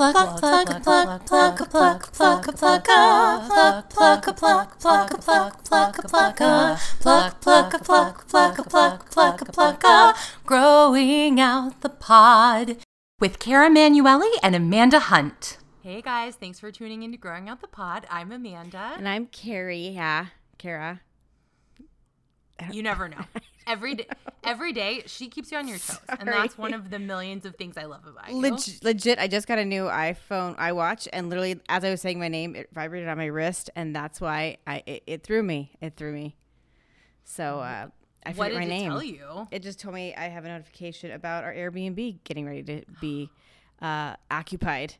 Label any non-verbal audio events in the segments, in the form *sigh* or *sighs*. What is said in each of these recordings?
pluck pluck a pluck pluck a pluck pluck a pluck pluck a pluck pluck a pluck pluck a pluck a pluck pluck a pluck pluck a pluck pluck a pluck pluck pluck growing out the pod with Kara Manuelli and Amanda Hunt. Hey guys, thanks for tuning in to Growing Out the Pod. I'm Amanda. And I'm Carrie. Yeah, Kara. You never know. Every day, every day, she keeps you on your toes, and that's one of the millions of things I love about you. Legit, legit, I just got a new iPhone iWatch, and literally, as I was saying my name, it vibrated on my wrist, and that's why I it, it threw me. It threw me. So uh, I what forget did my it name. tell you? It just told me I have a notification about our Airbnb getting ready to be uh, occupied.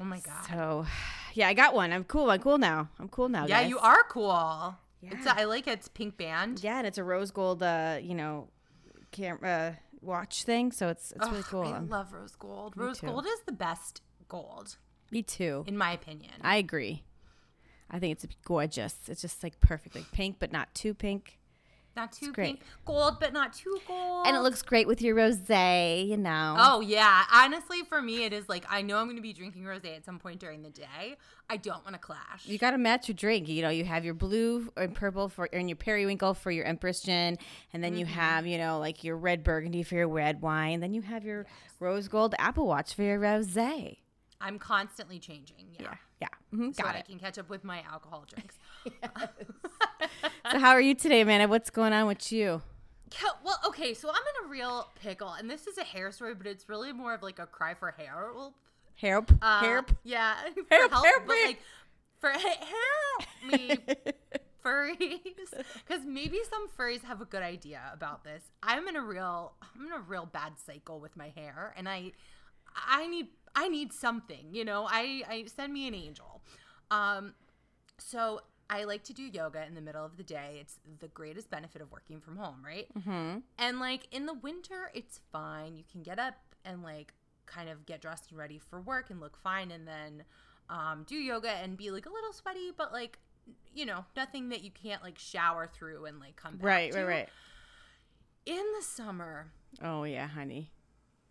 Oh my god. So, yeah, I got one. I'm cool. I'm cool now. I'm cool now. Yeah, guys. you are cool. It's Yeah. a, I like. It's pink band. Yeah, and it's a rose gold, uh, you know, camera uh, watch thing. So it's it's really cool. I love rose gold. Rose too. gold is the best gold, me too. in my opinion. I agree. I think it's gorgeous. It's just like perfect, like pink, but not too pink. Not too pink. Gold, but not too gold. And it looks great with your rosé, you know. Oh yeah, honestly, for me, it is like I know I'm going to be drinking rosé at some point during the day. I don't want to clash. You got to match your drink. You know, you have your blue and purple for and your periwinkle for your Empress gin, and then you Mm-hmm. have, you know, like your red burgundy for your red wine. Then you have your rose gold Apple Watch for your rosé. I'm constantly changing. Yeah. Yeah, yeah, Mhm, So got I it. can catch up with my alcohol drinks. *laughs* *laughs* So how are you today, Amanda? What's going on with you? Well, okay, so I'm in a real pickle, and this is a hair story, but it's really more of like a cry for help. *laughs* Help, Uh, help. Yeah, for Help, help, help but like for help me, furries, because maybe some furries have a good idea about this. I'm in a real, I'm in a real bad cycle with my hair, and I, I need, I need something. You know, I, I send me an angel. Um, so I like to do yoga in the middle of the day. It's the greatest benefit of working from home, right? hmm And like in the winter, it's fine. You can get up and like kind of get dressed and ready for work and look fine, and then um, do yoga and be like a little sweaty, but like you know nothing that you can't like shower through and like come back Right, to. right, right. In the summer, Oh yeah, honey.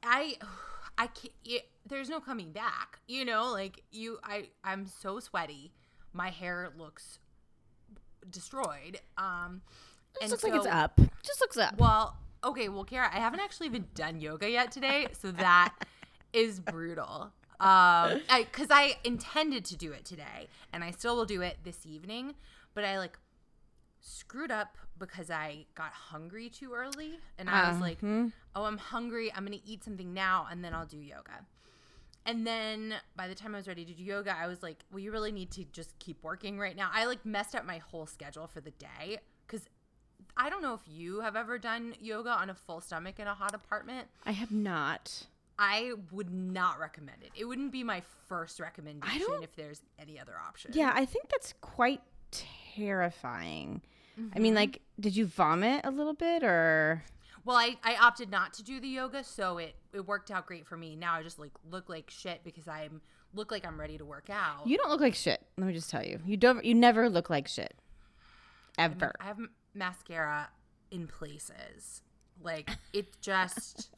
I *sighs* I can't. It, there's no coming back. You know, like you, I I'm so sweaty. My hair looks destroyed. Um, Just looks like it's up. Just looks up. Well, okay, well, Kara, I haven't actually even done yoga yet today, so that *laughs* is brutal. Um, because I, intended to do it today, and I still will do it this evening, but I like screwed up because I got hungry too early, and I was like, Mhm. oh, I'm hungry. I'm gonna eat something now, and then I'll do yoga. And then by the time I was ready to do yoga, I was like, well, you really need to just keep working right now. I like messed up my whole schedule for the day because I don't know if you have ever done yoga on a full stomach in a hot apartment. I have not. I would not recommend it. It wouldn't be my first recommendation if there's any other option. Yeah, I think that's quite terrifying. I Mm-hmm. mean, like, did you vomit a little bit or? Well, I, I opted not to do the yoga, so it, it worked out great for me. Now I just like look like shit because I'm look like I'm ready to work out. You don't look like shit. Let me just tell you. You don't. You never look like shit. I mean, Ever. I have m- mascara in places. Like it *laughs* just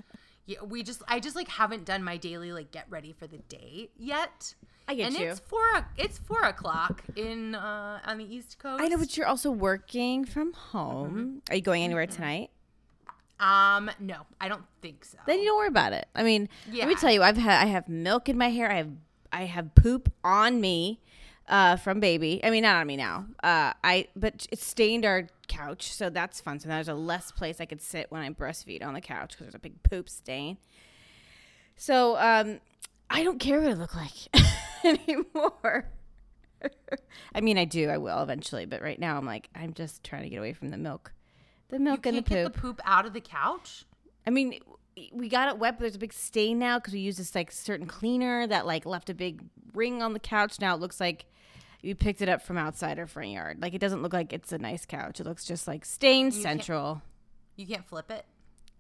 yeah, we just I just like haven't done my daily like get ready for the day yet. I get and you. it's four it's four o'clock in uh on the East Coast. I know, but you're also working from home. Mm-hmm. Are you going anywhere tonight? Um no, I don't think so. Then you don't worry about it. I mean, let me tell you, I've had I have milk in my hair. I have I have poop on me uh, from baby. I mean, not on me now. Uh, I but it stained our couch, so that's fun. So now there's a less place I could sit when I breastfeed on the couch because there's a big poop stain. So um, I don't care what I look like *laughs* anymore. *laughs* I mean, I do. I will eventually, but right now I'm like, I'm just trying to get away from the milk, the you milk and the can't poop. get the poop out of the couch. I mean, we got it wet, but there's a big stain now because we used this like certain cleaner that like left a big ring on the couch. Now it looks like you picked it up from outside our front yard. Like it doesn't look like it's a nice couch. It looks just like stain can't- central. You can't flip it.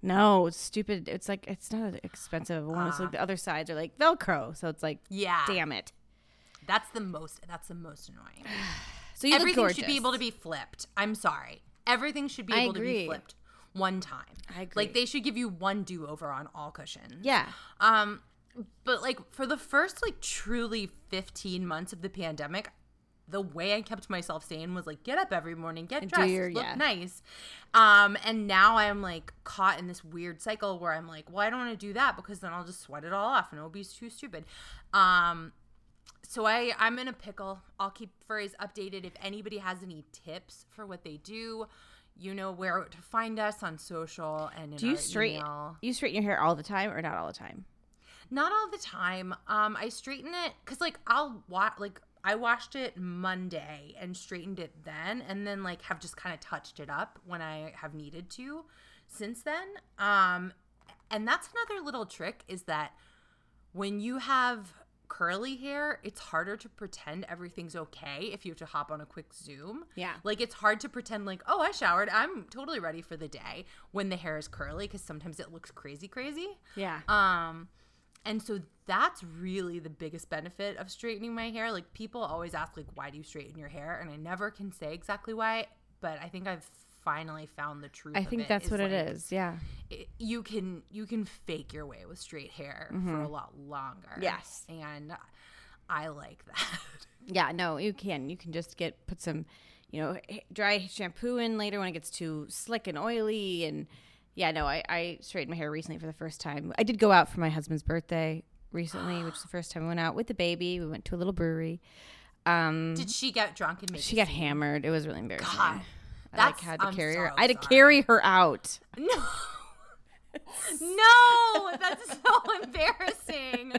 No, it's stupid. It's like it's not an expensive one. It's like ah. the other sides are like Velcro, so it's like, Yeah. damn it. That's the most that's the most annoying. *sighs* So you Everything should be able to be flipped. I'm sorry. Everything should be able to be flipped one time. I agree. Like they should give you one do over on all cushions. Yeah. Um, but like for the first like truly 15 months of the pandemic the way I kept myself sane was like get up every morning, get dressed, your- look yeah. nice. Um, and now I'm like caught in this weird cycle where I'm like, well, I don't want to do that because then I'll just sweat it all off and it'll be too stupid. Um, so I I'm in a pickle. I'll keep furries updated if anybody has any tips for what they do. You know where to find us on social and in Do you straighten email. you straighten your hair all the time or not all the time? Not all the time. Um, I straighten it because like I'll wa- like I washed it Monday and straightened it then, and then like have just kind of touched it up when I have needed to since then. Um, and that's another little trick is that when you have curly hair, it's harder to pretend everything's okay if you have to hop on a quick Zoom. Yeah. Like it's hard to pretend like, oh, I showered, I'm totally ready for the day when the hair is curly because sometimes it looks crazy, crazy. Yeah. Um, and so that's really the biggest benefit of straightening my hair. Like people always ask, like, why do you straighten your hair? And I never can say exactly why, but I think I've finally found the truth. I think it, that's what it like, is. Yeah. it- you can you can fake your way with straight hair for a lot longer. Mm-hmm. Yes. and I like *laughs* that. Yeah, no, you can. You can just get put some, you know, dry shampoo in later when it gets too slick and oily. And yeah, no, I, I straightened my hair recently for the first time. I did go out for my husband's birthday recently, which is the *gasps* first time I went out with the baby. We went to a little brewery. Um, Did she get drunk and make? she got hammered. It was really embarrassing. God, I like had to I'm carry her. so I had to sorry. carry her out. No. *laughs* no, that's so *laughs* embarrassing.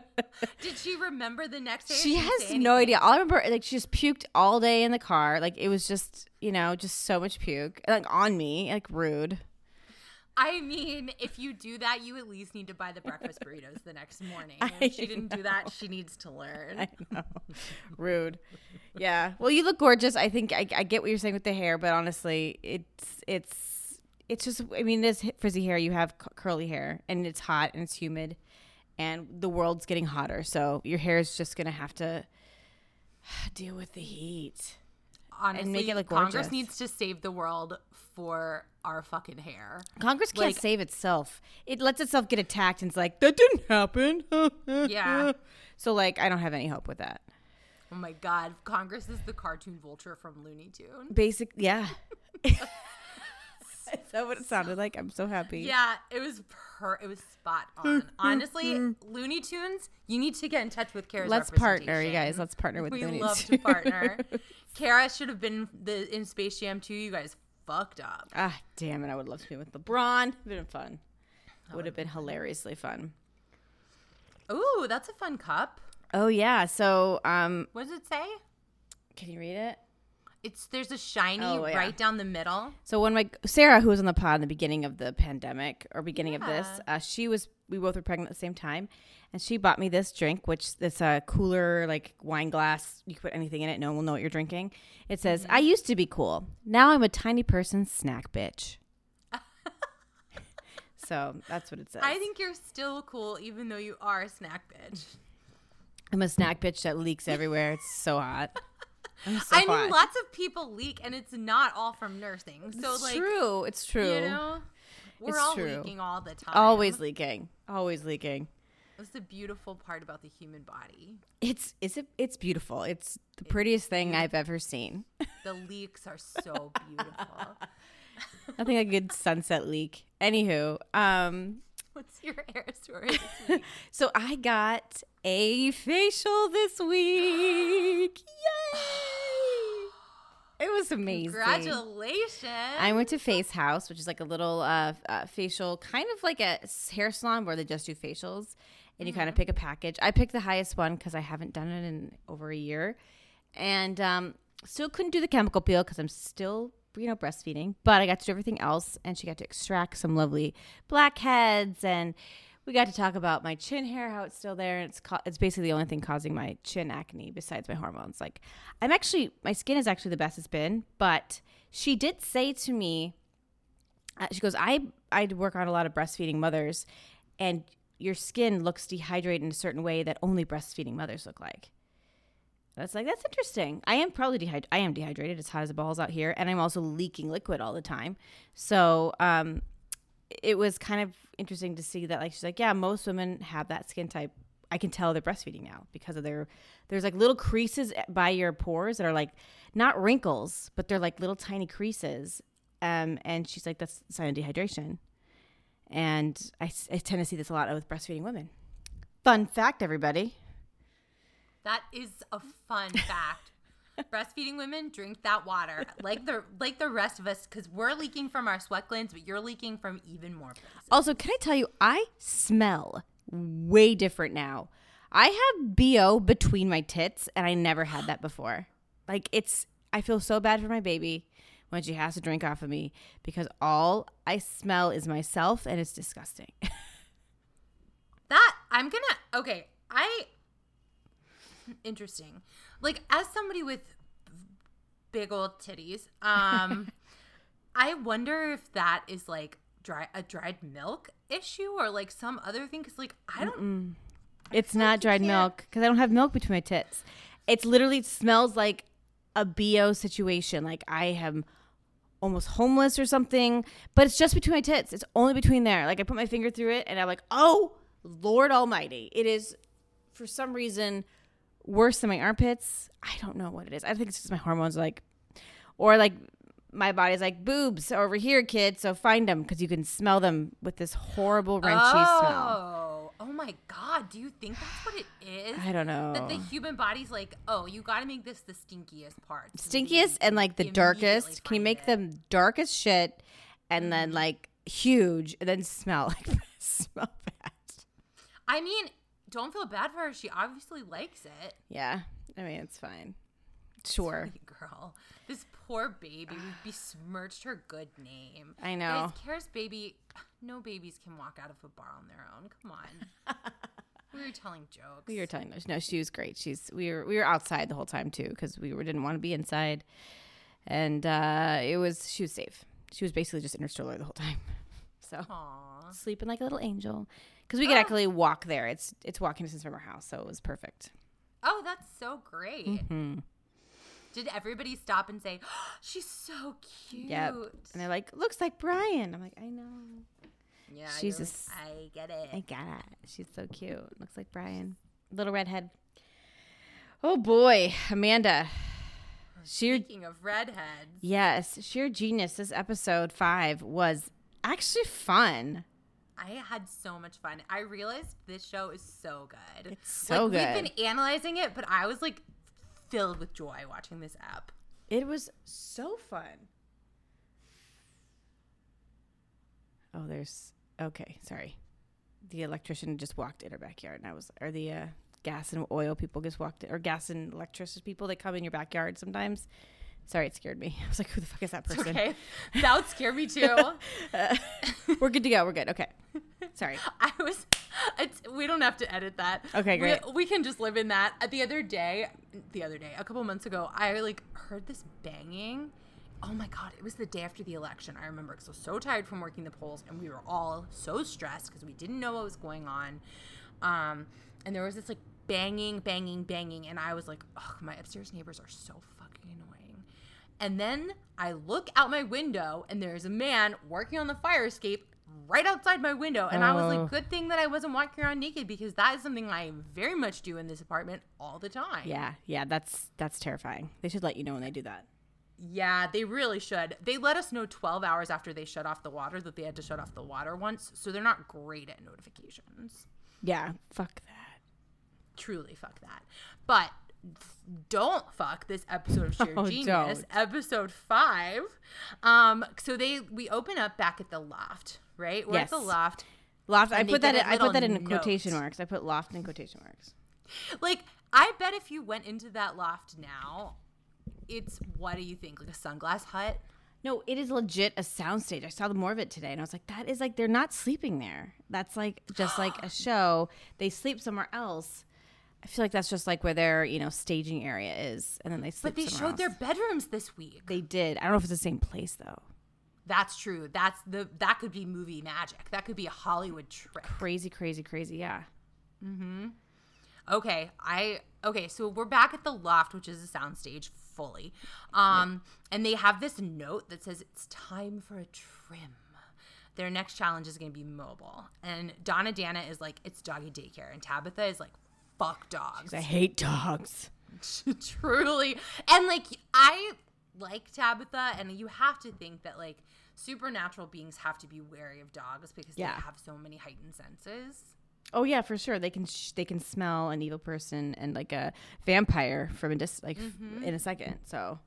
Did she remember the next day? She has no idea. All I remember, like, she just puked all day in the car. Like, it was just, you know, just so much puke, like on me, like rude. I mean, if you do that, you at least need to buy the breakfast burritos the next morning. *laughs* If she didn't do that, she needs to learn. *laughs* I know. Rude. Yeah. Well, you look gorgeous. I think I, I get what you're saying with the hair, but honestly, it's it's it's just. I mean, it is frizzy hair. You have cu- curly hair, and it's hot and it's humid, and the world's getting hotter. So your hair is just gonna have to *sighs* deal with the heat. Honestly, make it look gorgeous. Congress needs to save the world for our fucking hair. Congress can't Like- save itself. It lets itself get attacked, and it's like that didn't happen. *laughs* Yeah. So like, I don't have any hope with that. Oh my god, Congress is the cartoon vulture from Looney Tunes. Basic, yeah. *laughs* Is that what it sounded like? I'm so happy. Yeah, it was per it was spot on. *laughs* Honestly, Looney Tunes, you need to get in touch with Kara's Let's partner, you guys. Let's partner with we Looney love to Tunes. partner. *laughs* Kara should have been the in Space Jam 2. You guys fucked up. Ah, damn it! I would love to be with LeBron. Been fun. Would have been hilariously fun. Ooh, that's a fun cup. Oh yeah. So um, What does it say? can you read it? It's there's a shiny Oh, yeah. right down the middle. So when my Sarah, who was on the pod in the beginning of the pandemic or beginning of this, uh, she was we both were pregnant at the same time, and she bought me this drink, which it's a cooler like wine glass. You can put anything in it, no one will know what you're drinking. It says, Mm-hmm. "I used to be cool. Now I'm a tiny person snack bitch." *laughs* so that's what it says. I think you're still cool even though you are a snack bitch. I'm a snack bitch that leaks everywhere. It's so hot. *laughs* So I mean, lots of people leak, and it's not all from nursing. So, it's like, true. It's true. you know, we're It's all true. leaking all the time. Always leaking. Always leaking. That's the beautiful part about the human body. It's is it it's beautiful. It's the prettiest thing I've ever seen. *laughs* The leaks are so beautiful. I think a good sunset leak. Anywho, um, *laughs* What's your hair story *laughs* so I got a facial this week. Yay! It was amazing. Congratulations. I went to Face House, which is like a little uh, uh, facial, kind of like a hair salon where they just do facials, and you kind of pick a package. I picked the highest one because I haven't done it in over a year, and um, still couldn't do the chemical peel because I'm still you know breastfeeding. But I got to do everything else, and she got to extract some lovely blackheads, and we got to talk about my chin hair, how it's still there, and it's ca- it's basically the only thing causing my chin acne besides my hormones. Like I'm actually my skin is actually the best it's been, but she did say to me, uh, she goes, I I work on a lot of breastfeeding mothers, and your skin looks dehydrated in a certain way that only breastfeeding mothers look like. That's like that's interesting. I am probably dehydrated. I am dehydrated. It's hot as balls out here, and I'm also leaking liquid all the time. So um, it was kind of interesting to see that. Like she's like, yeah, most women have that skin type I can tell they're breastfeeding now because of their there's like little creases by your pores that are like not wrinkles, but they're like little tiny creases. Um, and she's like, that's a sign of dehydration. And I tend to see this a lot with breastfeeding women. Fun fact, everybody. That is a fun *laughs* fact. Breastfeeding women drink that water like the like the rest of us because we're leaking from our sweat glands, but you're leaking from even more places. Also, can I tell you, I smell way different now. I have BO between my tits, and I never had that before. Like, it's, I feel so bad for my baby when she has to drink off of me because all I smell is myself, and it's disgusting. *laughs* That I'm gonna okay. I interesting. Like as somebody with big old titties, um, *laughs* I wonder if that is like dry a dried milk issue or like some other thing. Because like I don't. it's not dried milk because I don't have milk between my tits. It's literally it smells like a BO situation. Like I am almost homeless or something, but it's just between my tits. It's only between there. Like I put my finger through it and I'm like, oh, Lord Almighty. It is for some reason worse than my armpits. I don't know what it is. I think it's just my hormones like, or like my body's like boobs over here, kid. So find them because you can smell them with this horrible wrenchy smell. Oh, oh my God! Do you think that's what it is? I don't know. That the human body's like, oh, you got to make this the stinkiest part. stinkiest and like the darkest. Can you make it. Mm-hmm. them dark as shit and then like huge and then smell *laughs* like *laughs* smell bad? I mean, don't feel bad for her. She obviously likes it. Yeah, I mean it's fine. Sure. Poor *laughs* girl. This poor baby. We besmirched her good name. I know. Guys, Kara's baby. No babies can walk out of a bar on their own. Come on. *laughs* we were telling jokes. We were telling her. No, she was great. She's we were we were outside the whole time too because we were, didn't want to be inside, and uh, it was she was safe. She was basically just in her stroller the whole time, *laughs* so Aw. sleeping like a little angel. Because we could actually walk there. It's it's walking distance from our house, so it was perfect. Oh, that's so great. Mm-hmm. Did everybody stop and say, oh, "She's so cute"? Yep. And they're like, looks like Brian. I'm like, I know. Yeah, She's you're like, just- I get it. I got it. She's so cute. Looks like Brian. Little redhead. Oh boy, Amanda. Shear Speaking of redheads, yes, Shear Genius. This episode five was actually fun. I had so much fun. I realized this show is so good. It's so like, good. We've been analyzing it, but I was like filled with joy watching this app. It was so fun. Oh, there's okay. Sorry, the electrician just walked in our backyard, and I was, or the uh, gas and oil people just walked, in, or gas and electricity people. that come in your backyard sometimes. Sorry, it scared me. *laughs* I was like, who the fuck is that person? Okay, *laughs* that would scare me too. *laughs* Uh, we're good to go. We're good. Okay. Sorry. I was. It's, we don't have to edit that. Okay, We- great. We, can just live in that. Uh, The other day, the other day, a couple months ago, I like heard this banging. Oh my god! It was the day after the election. I remember because I was so tired from working the polls, and we were all so stressed because we didn't know what was going on. Um, and there was this like banging, banging, banging, and I was like, "Oh, my upstairs neighbors are so fucking annoying." And then I look out my window, and there's a man working on the fire escape right outside my window. And I was Oh. like, good thing that I wasn't walking around naked because that is something I very much do in this apartment all the time. Yeah, yeah. That's that's terrifying. They should let you know when they do that. Yeah, they really should. They let us know 12 hours after they shut off the water that they had to shut off the water once. So they're not great at notifications. Yeah. Fuck that. Truly, fuck that. But don't fuck this episode of *laughs* Shear Oh, Genius, don't. episode five. Um, so they we open up back at the loft, right? We're at the Yes. loft. Loft. I put that. In, I put that in little quotation marks. I put loft in quotation marks. Like, I bet if you went into that loft now, it's what do you think? Like a sunglass hut? No, it is legit a soundstage. I saw more of it today, and I was like, that is like they're not sleeping there. That's like just like a *gasps* show. They sleep somewhere else. I feel like that's just like where their you know staging area is, and then they sleep. But they showed their bedrooms this week. They did. I don't know if it's the same place though. That's true. That's the that could be movie magic. That could be a Hollywood trick. Crazy, crazy, crazy. Yeah. Hmm. Okay, I okay, so we're back at the loft, which is a soundstage fully. Um and they have this note that says it's time for a trim. their next challenge is going to be mobile. And Donna Dana is like, it's doggy daycare. And Tabatha is like, fuck dogs. I hate dogs. *laughs* Truly. And like, I like Tabatha, and you have to think that like supernatural beings have to be wary of dogs because Yeah. they have so many heightened senses. Oh yeah, for sure. They can sh- they can smell an evil person and like a vampire from a dis- like Mm-hmm. in a second. So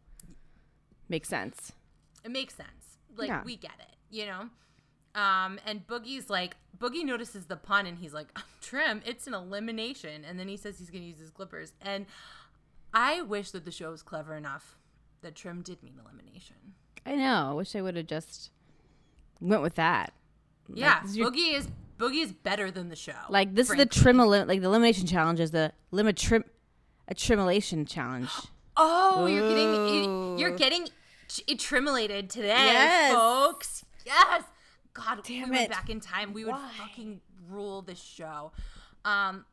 makes sense. It makes sense. Like Yeah. we get it, you know. Um, and Boogie's like Boogie notices the pun and he's like, "Trim, it's an elimination." And then he says he's gonna use his clippers. And I wish that the show was clever enough that Trim did mean elimination. I know. I wish I would have just went with that. Yeah, this is your- Boogie is Boogie is better than the show. Like this frankly. is the trim elim- like the elimination challenge is the limit trim a trimulation challenge. *gasps* Oh, you're getting you're getting ch- trimulated today, Yes. folks. Yes. God, Damn we went it. back in time. We would Why? fucking rule the show. Um,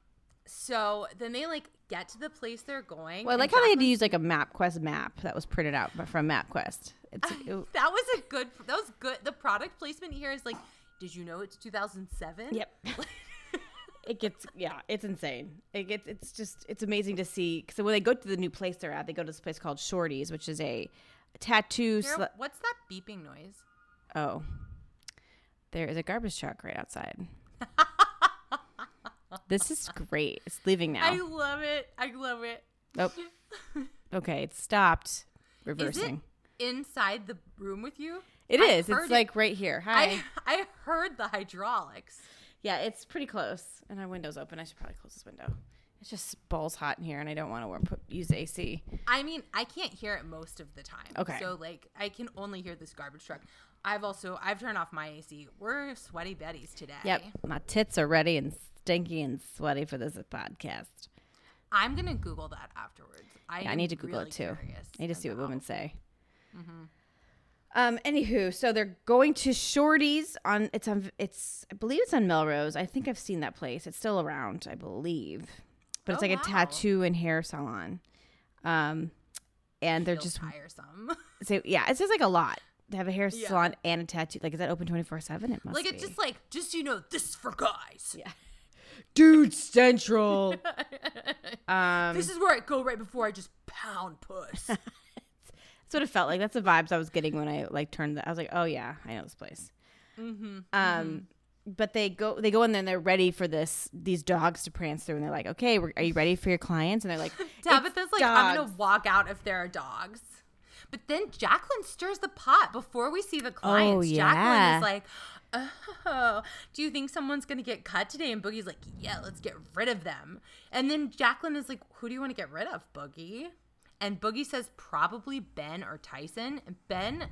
so then they like get to the place they're going. Well, I like how they had to use like a MapQuest map that was printed out but from MapQuest. It's it- That was a good. That was good. The product placement here is like, did you know it's 2007? Yep. *laughs* it gets yeah, it's insane. It gets it's just it's amazing to see because when they go to the new place they're at, they go to this place called Shorty's, which is a tattoo. Sl- what's that beeping noise? oh, there is a garbage truck right outside. this is great. It's leaving now. I love it. I love it. oh, *laughs* okay, it stopped Is it reversing. inside the room with you? It is. It's it- like right here. Hi. I *laughs* I heard the hydraulics. yeah, it's pretty close. And our window's open. I should probably close this window. It's just balls hot in here, and I don't want to put, use AC. I mean, I can't hear it most of the time. Okay. So like I can only hear this garbage truck. I've also I've turned off my AC. We're sweaty betties today. Yep, my tits are ready and stinky and sweaty for this podcast. I'm gonna Google that afterwards. I, Yeah, I need to Google really it too. I need to see what women say. Um. Anywho, so they're going to Shorty's on. It's on. It's. I believe it's on Melrose. I think I've seen that place. It's still around. I believe, but it's Oh, like a tattoo and hair salon. Um, and they're just tiresome. *laughs* so yeah. It's just like a lot. They have a hair Yeah. salon and a tattoo. Like, is that open twenty four seven? It must be. like be. it's just like just so you know, this is for guys. Yeah. *laughs* Dude Central. *laughs* um, This is where I go right before I just pound puss. *laughs* That's what it felt like. That's the vibes I was getting when I like turned. The, I was like, oh yeah, I know this place. mm-hmm. Um, but they go they go in there and they're ready for this these dogs to prance through and they're like, okay, we're, you ready for your clients? And they're like, Tabatha's like, I'm gonna walk out if there are dogs. But then Jaclyn stirs the pot before we see the oh, clients. yeah. Jaclyn is like, Oh, do you think someone's gonna get cut today? And Boogie's like, Yeah, let's get rid of them. And then Jaclyn is like, Who do you want to get rid of, Boogie? And Boogie says probably Ben or Tyson. And Ben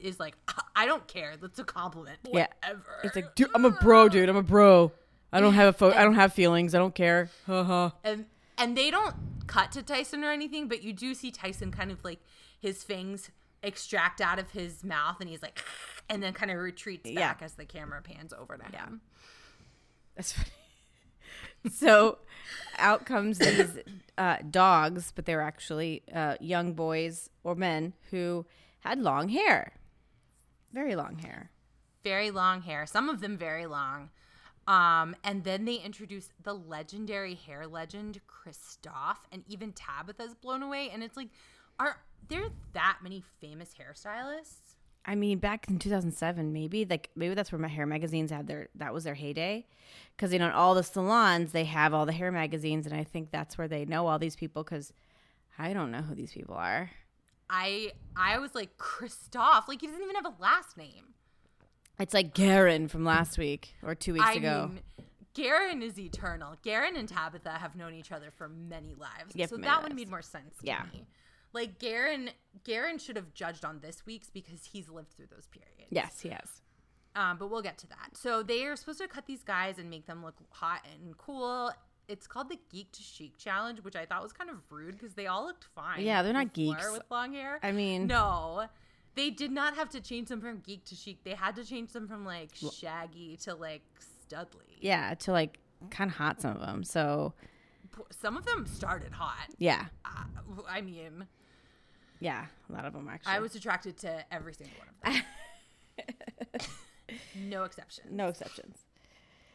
is like, I don't care. That's a compliment. Yeah. Whatever. it's like, dude, I'm a bro, dude. I'm a bro. I don't have a fo- I don't have feelings. I don't care. And and they don't cut to Tyson or anything, but you do see Tyson kind of like his fangs extract out of his mouth, and he's like, *laughs* and then kind of retreats Yeah. back as the camera pans over to him. *laughs* That's funny. so out comes these uh, dogs, but they're actually uh, young boys or men who had long hair, very long hair. Very long hair, some of them very long. Um, and then they introduce the legendary hair legend Christophe, and even Tabatha's blown away. And it's like, are there that many famous hairstylists? I mean, back in 2007, maybe like maybe that's where my hair magazines had their that was their heyday, because you know in all the salons they have all the hair magazines, and I think that's where they know all these people. Because I don't know who these people are. I I was like Christophe, like he doesn't even have a last name. It's like Garren from last week or two weeks I ago. mean, Garren is eternal. Garren and Tabatha have known each other for many lives, Yeah, so that one lives. made more sense to Yeah. me. Like Garren, Garren should have judged on this week's because he's lived through those periods. yes, he has. Um, but we'll get to that. So they are supposed to cut these guys and make them look hot and cool. It's called the Geek to Chic Challenge, which I thought was kind of rude because they all looked fine. Yeah, they're not geeks. with long hair. I mean, No, they did not have to change them from geek to chic. They had to change them from like shaggy to like studly. yeah, to like kind of hot some of them. So Some of them started hot. yeah, Uh, I mean, yeah, a lot of them actually. I was attracted to every single one of them. *laughs* No exception. No exceptions.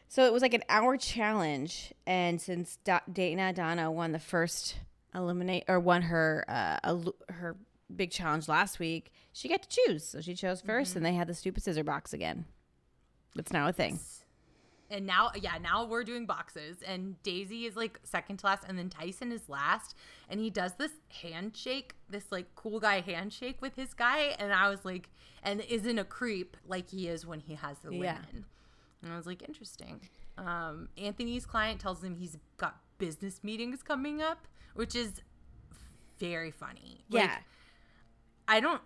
So it was like an hour challenge, and since da- Dana Donna won the first eliminate or won her uh, el- her big challenge last week, she got to choose. So she chose 1st and they had the stupid scissor box again. It's now a thing. And now, yeah, now we're doing boxes, and Daisy is like second to last, and then Tyson is last, and he does this handshake, this like cool guy handshake with his guy, and I was like, and isn't a creep like he is when he has the Yeah. women, and I was like, interesting. Um, Anthony's client tells him he's got business meetings coming up, which is very funny. Like, Yeah. I don't.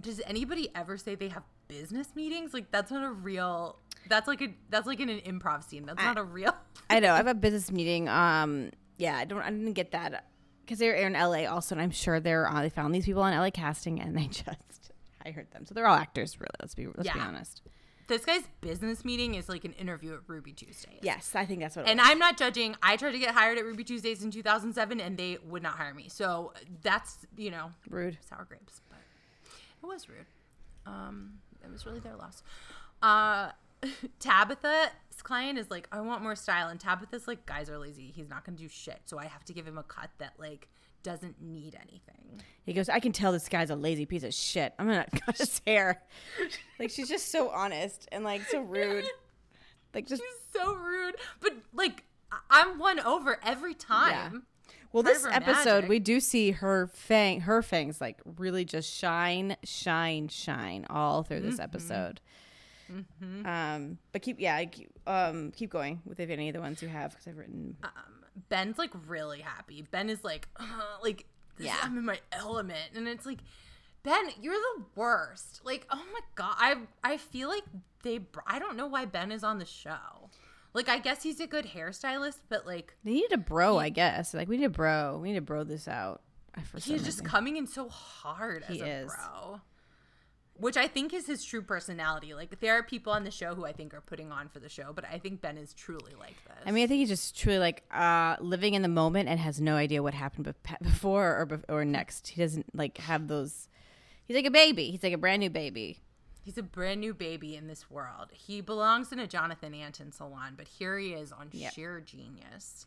Does anybody ever say they have business meetings? Like that's not a real. That's like a. That's like in an improv scene. That's not a real. I know. I have a *laughs* business meeting. Um, yeah, I don't. I didn't get that because they're in LA also, and I'm sure they're. Uh, they found these people on LA casting, and they *laughs* just hired them. So they're all actors, really. Let's be. Let's be honest. This guy's business meeting is like an interview at Ruby Tuesdays. Yes, I think that's what. It And was. I'm not judging. I tried to get hired at Ruby Tuesdays in 2007, and they would not hire me. So that's you know rude. sour grapes, but it was rude. Um, it was really their loss. Uh, Tabatha's client is like, I want more style, and Tabatha's like, guys are lazy. He's not gonna do shit, so I have to give him a cut that like doesn't need anything. He goes, I can tell this guy's a lazy piece of shit. I'm gonna *laughs* cut his hair. like she's just so honest and like so rude. *laughs* Like just She's so rude, but like I'm won over every time. well, part this episode magic. we do see her fang, her fangs like really just shine, shine, shine all through Mm-hmm. this episode. Um, but keep yeah, keep, um, keep going with if any of the ones you have because I've written. Um, Ben's like really happy. Ben is like, uh, *laughs* like, this, Yeah. I'm in my element, and it's like, Ben, you're the worst. Like, oh my god, I I feel like they. br- I don't know why Ben is on the show. Like, I guess he's a good hairstylist, but like, They need a bro, I guess. Like we need a bro. We need to bro this out. I for he's just coming in so hard as He a is. bro. Which I think is his true personality. Like there are people on the show who I think are putting on for the show, but I think Ben is truly like this. I mean, I think he's just truly like uh, living in the moment and has no idea what happened bef- before or bef- or next. He doesn't like have those. He's like a baby. He's like a brand new baby. He's a brand new baby in this world. He belongs in a Jonathan Antin salon, but here he is on Yep. Shear Genius.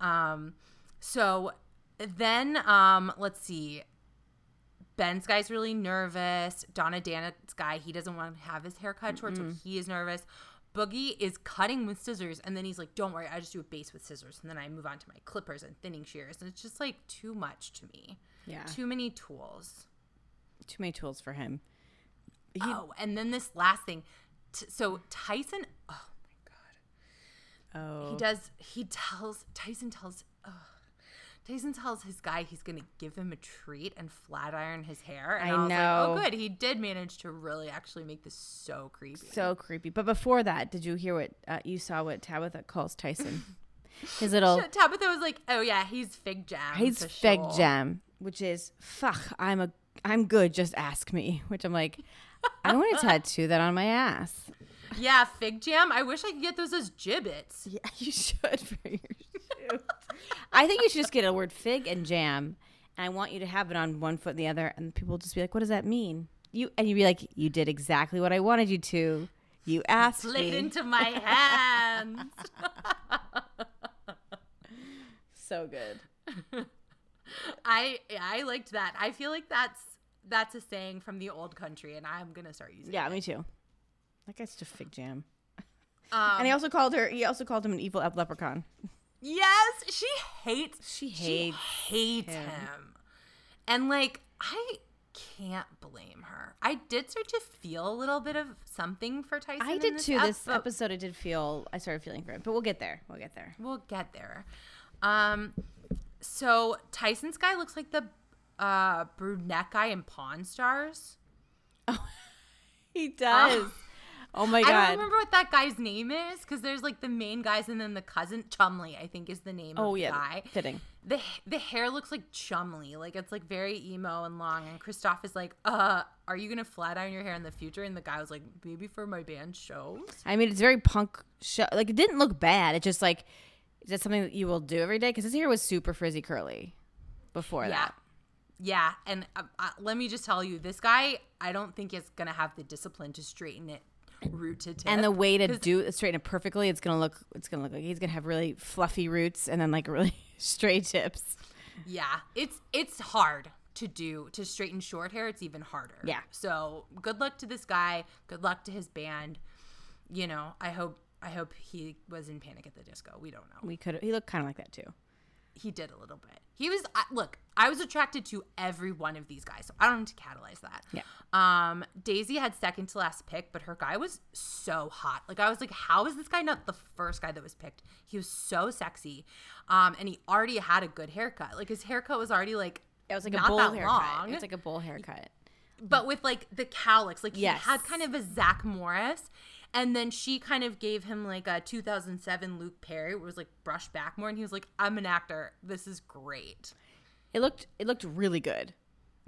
Um, so then, um, let's see. Ben's guy's really nervous. Donna Dana's guy, he doesn't want to have his hair cut short, so he is nervous. Boogie is cutting with scissors, and then he's like, "Don't worry, I just do a base with scissors, and then I move on to my clippers and thinning shears." And it's just like too much to me. Yeah, Too many tools. too many tools for him. He, oh, and then this last thing. T- so Tyson, oh my god, oh, he does. He tells Tyson tells. ugh. Tyson tells his guy he's gonna give him a treat and flat iron his hair. And I I, know. like, oh, good. He did manage to really actually make this so creepy. so creepy. But before that, did you hear what uh, you saw? What Tabatha calls Tyson? *laughs* His little Tabatha was like, oh yeah, he's fig jam. he's fig sure." jam, which is fuck. I'm a I'm good. Just ask me. *laughs* Which I'm like, I want to tattoo that on my ass. Yeah, fig jam. I wish I could get those as gibbets. *laughs* Yeah, you should for your. I think you should just get a word fig and jam, and I want you to have it on one foot and the other, and people will just be like, "What does that mean?" You and you'd be like, "You did exactly what I wanted you to. You asked Slid me." into my hands. *laughs* so good. I I liked that. I feel like that's that's a saying from the old country, and I'm gonna start using. Yeah, me too. That guy's just fig jam. Um, And he also called her. He also called him an evil leprechaun. Yes, she hates. She She hates. hates him. him. and like I can't blame her. I did start to feel a little bit of something for Tyson. I in did this too. This episode, I did feel. I started feeling for him, but we'll get there. We'll get there. We'll get there. Um, so Tyson's guy looks like the uh brunette guy in Pawn Stars. *laughs* Oh, He does. Oh my god. I don't remember what that guy's name is because there's like the main guys and then the cousin Chumley. I think is the name oh of the yeah, guy. fitting. The the hair looks like Chumley, like it's like very emo and long. And Christophe is like, "Uh, are you gonna flat iron your hair in the future?" And the guy was like, "Maybe for my band shows." I mean, it's very punk show. Like it didn't look bad. It just like is that something that you will do every day? Because his hair was super frizzy curly before Yeah. that. Yeah, and uh, uh, let me just tell you, this guy, I don't think is gonna have the discipline to straighten it root to tip. And the way to do straighten it perfectly, it's gonna look it's gonna look like he's gonna have really fluffy roots and then like *laughs* really straight tips. Yeah, it's it's hard to do to straighten short hair. It's even harder. Yeah. So good luck to this guy. Good luck to his band. You know, I hope I hope he was in Panic at the Disco. We don't know. We could he looked kind of like that too. He did a little bit. He was I, look. I was attracted to every one of these guys, so I don't need to catalyze that. Yeah. Um, Daisy had second to last pick, but her guy was so hot. Like I was like, how is this guy not the first guy that was picked? He was so sexy, um, and he already had a good haircut. Like his haircut was already like It was like not a bowl that haircut. long. It was like a bowl haircut. but with like the cowlicks, like Yes. he had kind of a Zach Morris. And then she kind of gave him like a 2007 Luke Perry, where it was like brushed back more, and he was like, "I'm an actor. This is great." It looked it looked really good.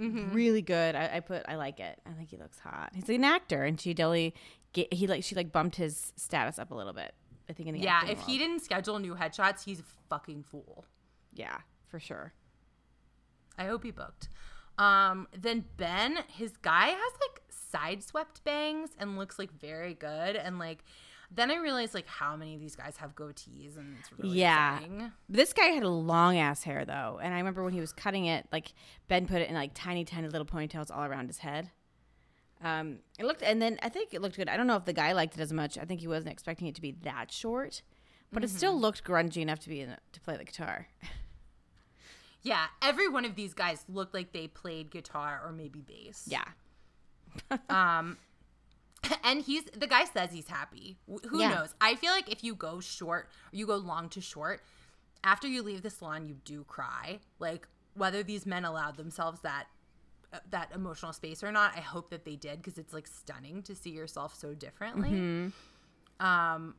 Mm-hmm. Really good. I, I put I like it. I think he looks hot. He's an actor, and she get, he like she like bumped his status up a little bit. I think in the Yeah, if he didn't schedule new headshots, he's a fucking fool. yeah for sure. I hope he booked. Um, then Ben, his guy has like side swept bangs and looks like very good. And like, then I realized like how many of these guys have goatees, and it's really Yeah. exciting. This guy had a long ass hair though, and I remember when he was cutting it, like Ben put it in like tiny, tiny little ponytails all around his head. Um, it looked, and then I think it looked good. I don't know if the guy liked it as much. I think he wasn't expecting it to be that short, but it still looked grungy enough to be in, to play the guitar. *laughs* Yeah, every one of these guys looked like they played guitar or maybe bass. Yeah, *laughs* Um, and he's the guy says he's happy. Who Yeah. knows? I feel like if you go short you go long to short, after you leave the salon, you do cry. Like whether these men allowed themselves that uh, that emotional space or not, I hope that they did because it's like stunning to see yourself so differently. Mm-hmm. Um,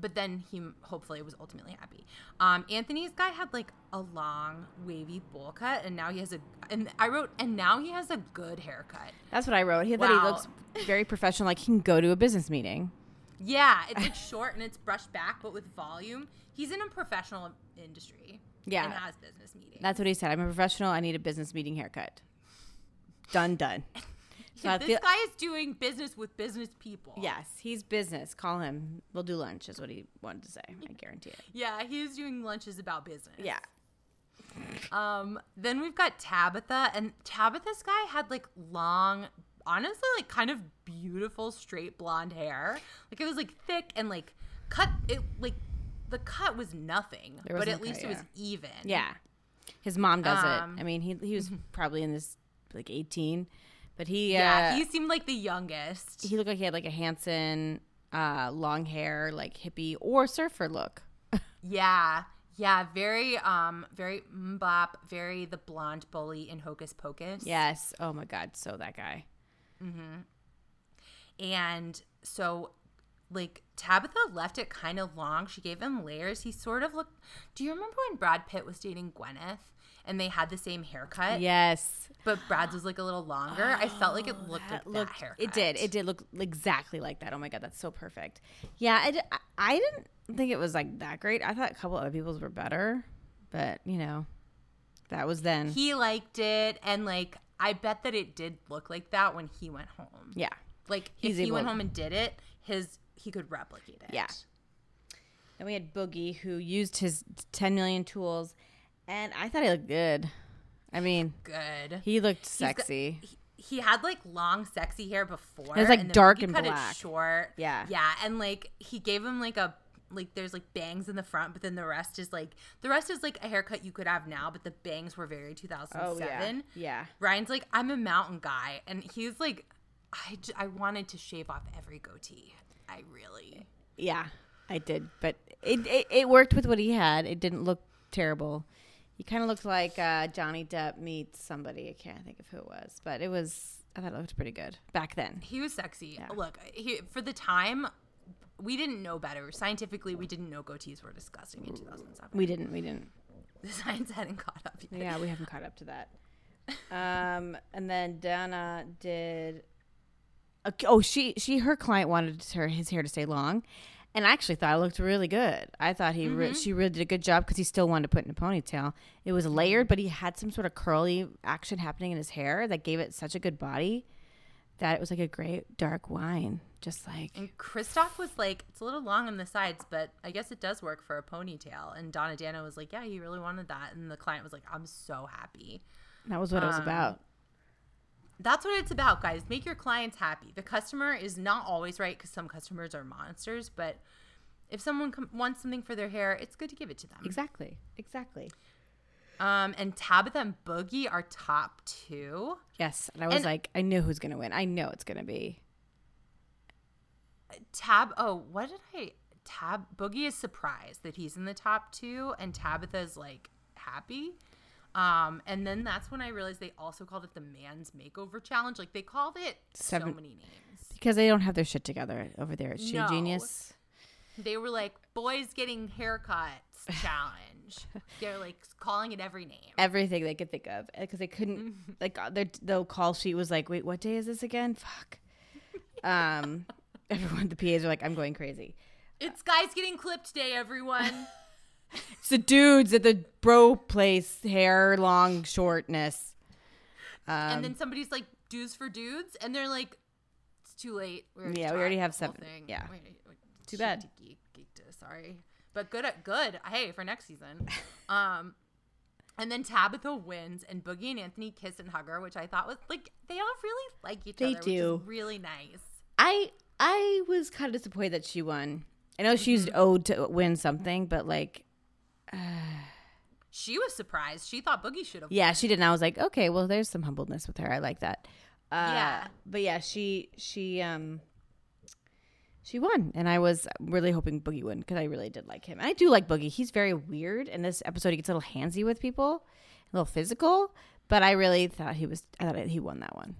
but then he hopefully was ultimately happy. Um, Anthony's guy had like a long wavy bowl cut, and now he has a and I wrote and now he has a good haircut. that's what I wrote. He thought he looks *laughs* very professional, like he can go to a business meeting. Yeah, it's like *laughs* short and it's brushed back, but with volume. He's in a professional industry. Yeah. and has business meetings. That's what he said. I'm a professional. I need a business meeting haircut. Done, done. *laughs* So I this feel- guy is doing business with business people. Yes, he's business. Call him. We'll do lunch, is what he wanted to say. I guarantee it. *laughs* yeah, he's doing lunches about business. Yeah. Um. Then we've got Tabatha, and Tabatha's guy had like long, honestly, like kind of beautiful straight blonde hair. Like it was like thick and like cut. It like the cut was nothing, but at least cut, it was even. Yeah. His mom does Um, it. I mean, he he was *laughs* probably in this like 18, but he Yeah, uh, he seemed like the youngest. he looked like he had like a Hanson uh, long hair, like hippie or surfer look. *laughs* Yeah. Yeah, very um very MMMBop, very the blonde bully in Hocus Pocus. Yes. Oh my God. So that guy. Mm-hmm. And so like Tabatha left it kind of long. She gave him layers. He sort of looked Do you remember when Brad Pitt was dating Gwyneth and they had the same haircut? Yes. But Brad's was like a little longer. I felt like it oh, looked like That that haircut. It did. It did look exactly like that. Oh my god, that's so perfect. Yeah, I, I- I didn't think it was like that great. I thought a couple other people's were better, but you know, that was then. He liked it and like I bet that it did look like that when he went home. yeah, Like He's if he went home and did it, his he could replicate it. Yeah. Then we had Boogie, who used his 10 million tools, and I thought he looked good. I mean, Good. he looked got- sexy. he, he had like long, sexy hair before. It was, like, and dark and cut black. It short. Yeah. Yeah, and like he gave him like a like there's like bangs in the front, but then the rest is like the rest is like a haircut you could have now, but the bangs were very 2007. Oh, yeah. Ryan's like I'm a mountain guy, and he's like I, j- I wanted to shave off every goatee. I really. Yeah, I did, but it, it it worked with what he had. It didn't look terrible. He kind of looked like uh, Johnny Depp meets somebody. I can't think of who it was, but it was. I thought it looked pretty good back then. He was sexy. Look, he, for the time, we didn't know better. Scientifically, we didn't know goatees were disgusting in 2007. We didn't. We didn't. The *laughs* science hadn't caught up yet. Yeah, we haven't caught up to that. Um, and then Dana did. Oh, she she her client wanted her his hair to stay long, and I actually thought it looked really good. I thought he re- she really did a good job because he still wanted to put in a ponytail. It was layered, but he had some sort of curly action happening in his hair that gave it such a good body that it was like a great dark wine, just like And Christophe was like, it's a little long on the sides, but I guess it does work for a ponytail. And Donna Dana was like, yeah, he really wanted that. And the client was like, I'm so happy. that was what it was Um, about. That's what it's about, guys. Make your clients happy. The customer is not always right because some customers are monsters, but if someone com- wants something for their hair, it's good to give it to them. Exactly, exactly. Um, and Tabatha and Boogie are top two. Yes, and I was And- like, I knew who's gonna win. I know it's gonna be. Tab, oh, what did I? Tab, Boogie is surprised that he's in the top two, and Tabatha is like happy. Um, and then that's when I realized they also called it the man's makeover challenge. Like they called it Seven- so many names. Because they don't have their shit together over there at Shear Genius. They were like boys getting haircuts *laughs* challenge. They're like calling it every name. Everything they could think of because they couldn't *laughs* like uh, their the call sheet was like, wait, what day is this again? Fuck. *laughs* Um, everyone the PAs are like, I'm going crazy. It's guys getting clipped day, everyone. It's the dudes at the bro place, hair long shortness. Um, and then somebody's like dudes for dudes, and they're like, it's too late. We're Yeah, we already have seven. thing. Yeah. Too bad. Geek, geeked sorry, but good. at, Good. Hey, for next season. *laughs* Um, and then Tabatha wins, and Boogie and Anthony kiss and hug her, which I thought was like they all really like each They other, They do. is really nice. I I was kind of disappointed that she won. I know she's Mm-hmm. owed to win something, but like, *sighs* She was surprised. She thought Boogie should have. yeah, she did. And I was like, okay, well, there's some humbleness with her. I like that. Uh, Yeah. but yeah, she she um she won, and I was really hoping Boogie would because I really did like him. And I do like Boogie. He's very weird. In this episode, he gets a little handsy with people, a little physical. But I really thought he was. I thought he won that one.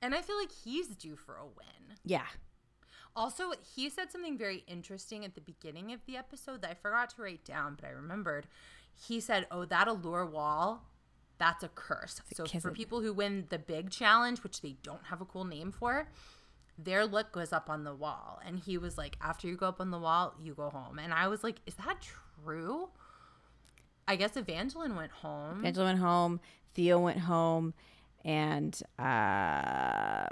And I feel like he's due for a win. Yeah. Also, he said something very interesting at the beginning of the episode that I forgot to write down, but I remembered. He said, "Oh, that allure wall, that's a curse." So kiss for people who win the big challenge, which they don't have a cool name for, their look goes up on the wall. And he was like, "After you go up on the wall, you go home." And I was like, "Is that true?" I guess Evangeline went home. Evangeline went home. Theo went home, and uh,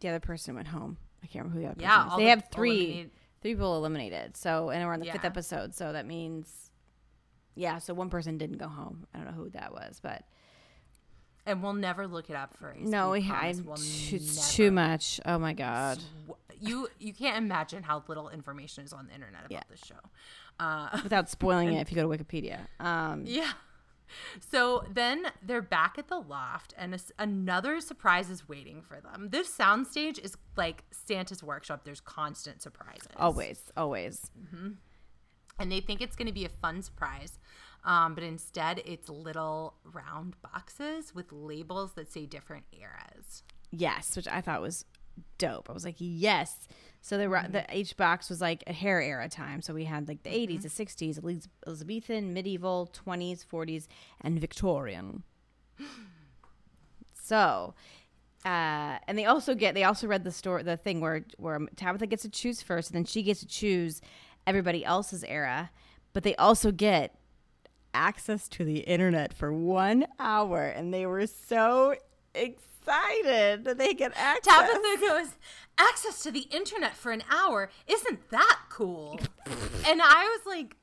the other person went home. I can't remember who the other Yeah, person is. They the have three eliminated- three people eliminated. So and we're on the fifth episode. So that means, yeah. So one person didn't go home. I don't know who that was, but and we'll never look it up for Ace. no, we I, we'll it's too much. Oh my god. Sw- you you can't imagine how little information is on the internet about Yeah. this show. Uh, Without spoiling it, *laughs* if you go to Wikipedia. Um, yeah. So then they're back at the loft, and a another surprise is waiting for them. This soundstage is like Santa's workshop. There's constant surprises. always, always. and they think it's going to be a fun surprise. Um, but instead, it's little round boxes with labels that say different eras. Yes, which I thought was dope. I was like, yes. So the Mm-hmm. the each box was like a hair era time. So we had like the Mm-hmm. 80s, the 60s, Elizabethan, medieval, 20s, 40s, and Victorian. *gasps* So, uh, and they also get they also read the story the thing where where Tabatha gets to choose first, and then she gets to choose everybody else's era, but they also get access to the internet for one hour, and they were so excited that they get access. Tabatha goes, access to the internet for an hour. Isn't that cool? and I was like,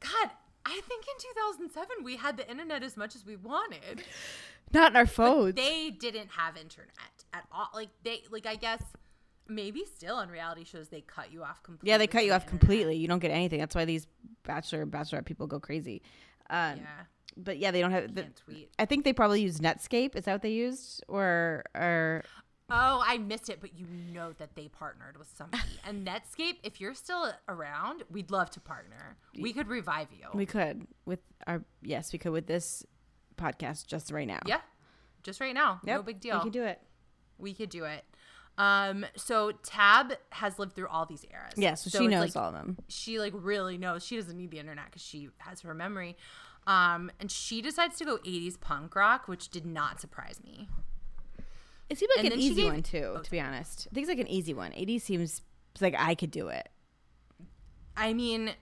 God, I think in 2007 we had the internet as much as we wanted. Not in our phones. They didn't have internet at all. Like they, like I guess maybe still on reality shows they cut you off completely. yeah, they cut you off internet. completely. You don't get anything. That's why these bachelor and bachelorette people go crazy. Um, Yeah, But yeah, they don't have. The. I think they probably used Netscape. Is that what they used? Or or Oh, I missed it, but you know that they partnered with somebody. *laughs* And Netscape, if you're still around, we'd love to partner. We could revive you. we could with our yes, we could with this podcast just right now. yeah, just right now. No big deal. We could do it. We could do it. Um, so Tab has lived through all these eras. Yeah, so, she knows like, all of them. She like really knows. She doesn't need the internet because she has her memory. Um, and she decides to go 80s punk rock, which did not surprise me. It seemed like and an easy gave- one too, to be honest. I think it's like an easy one. 80 seems like I could do it. I mean,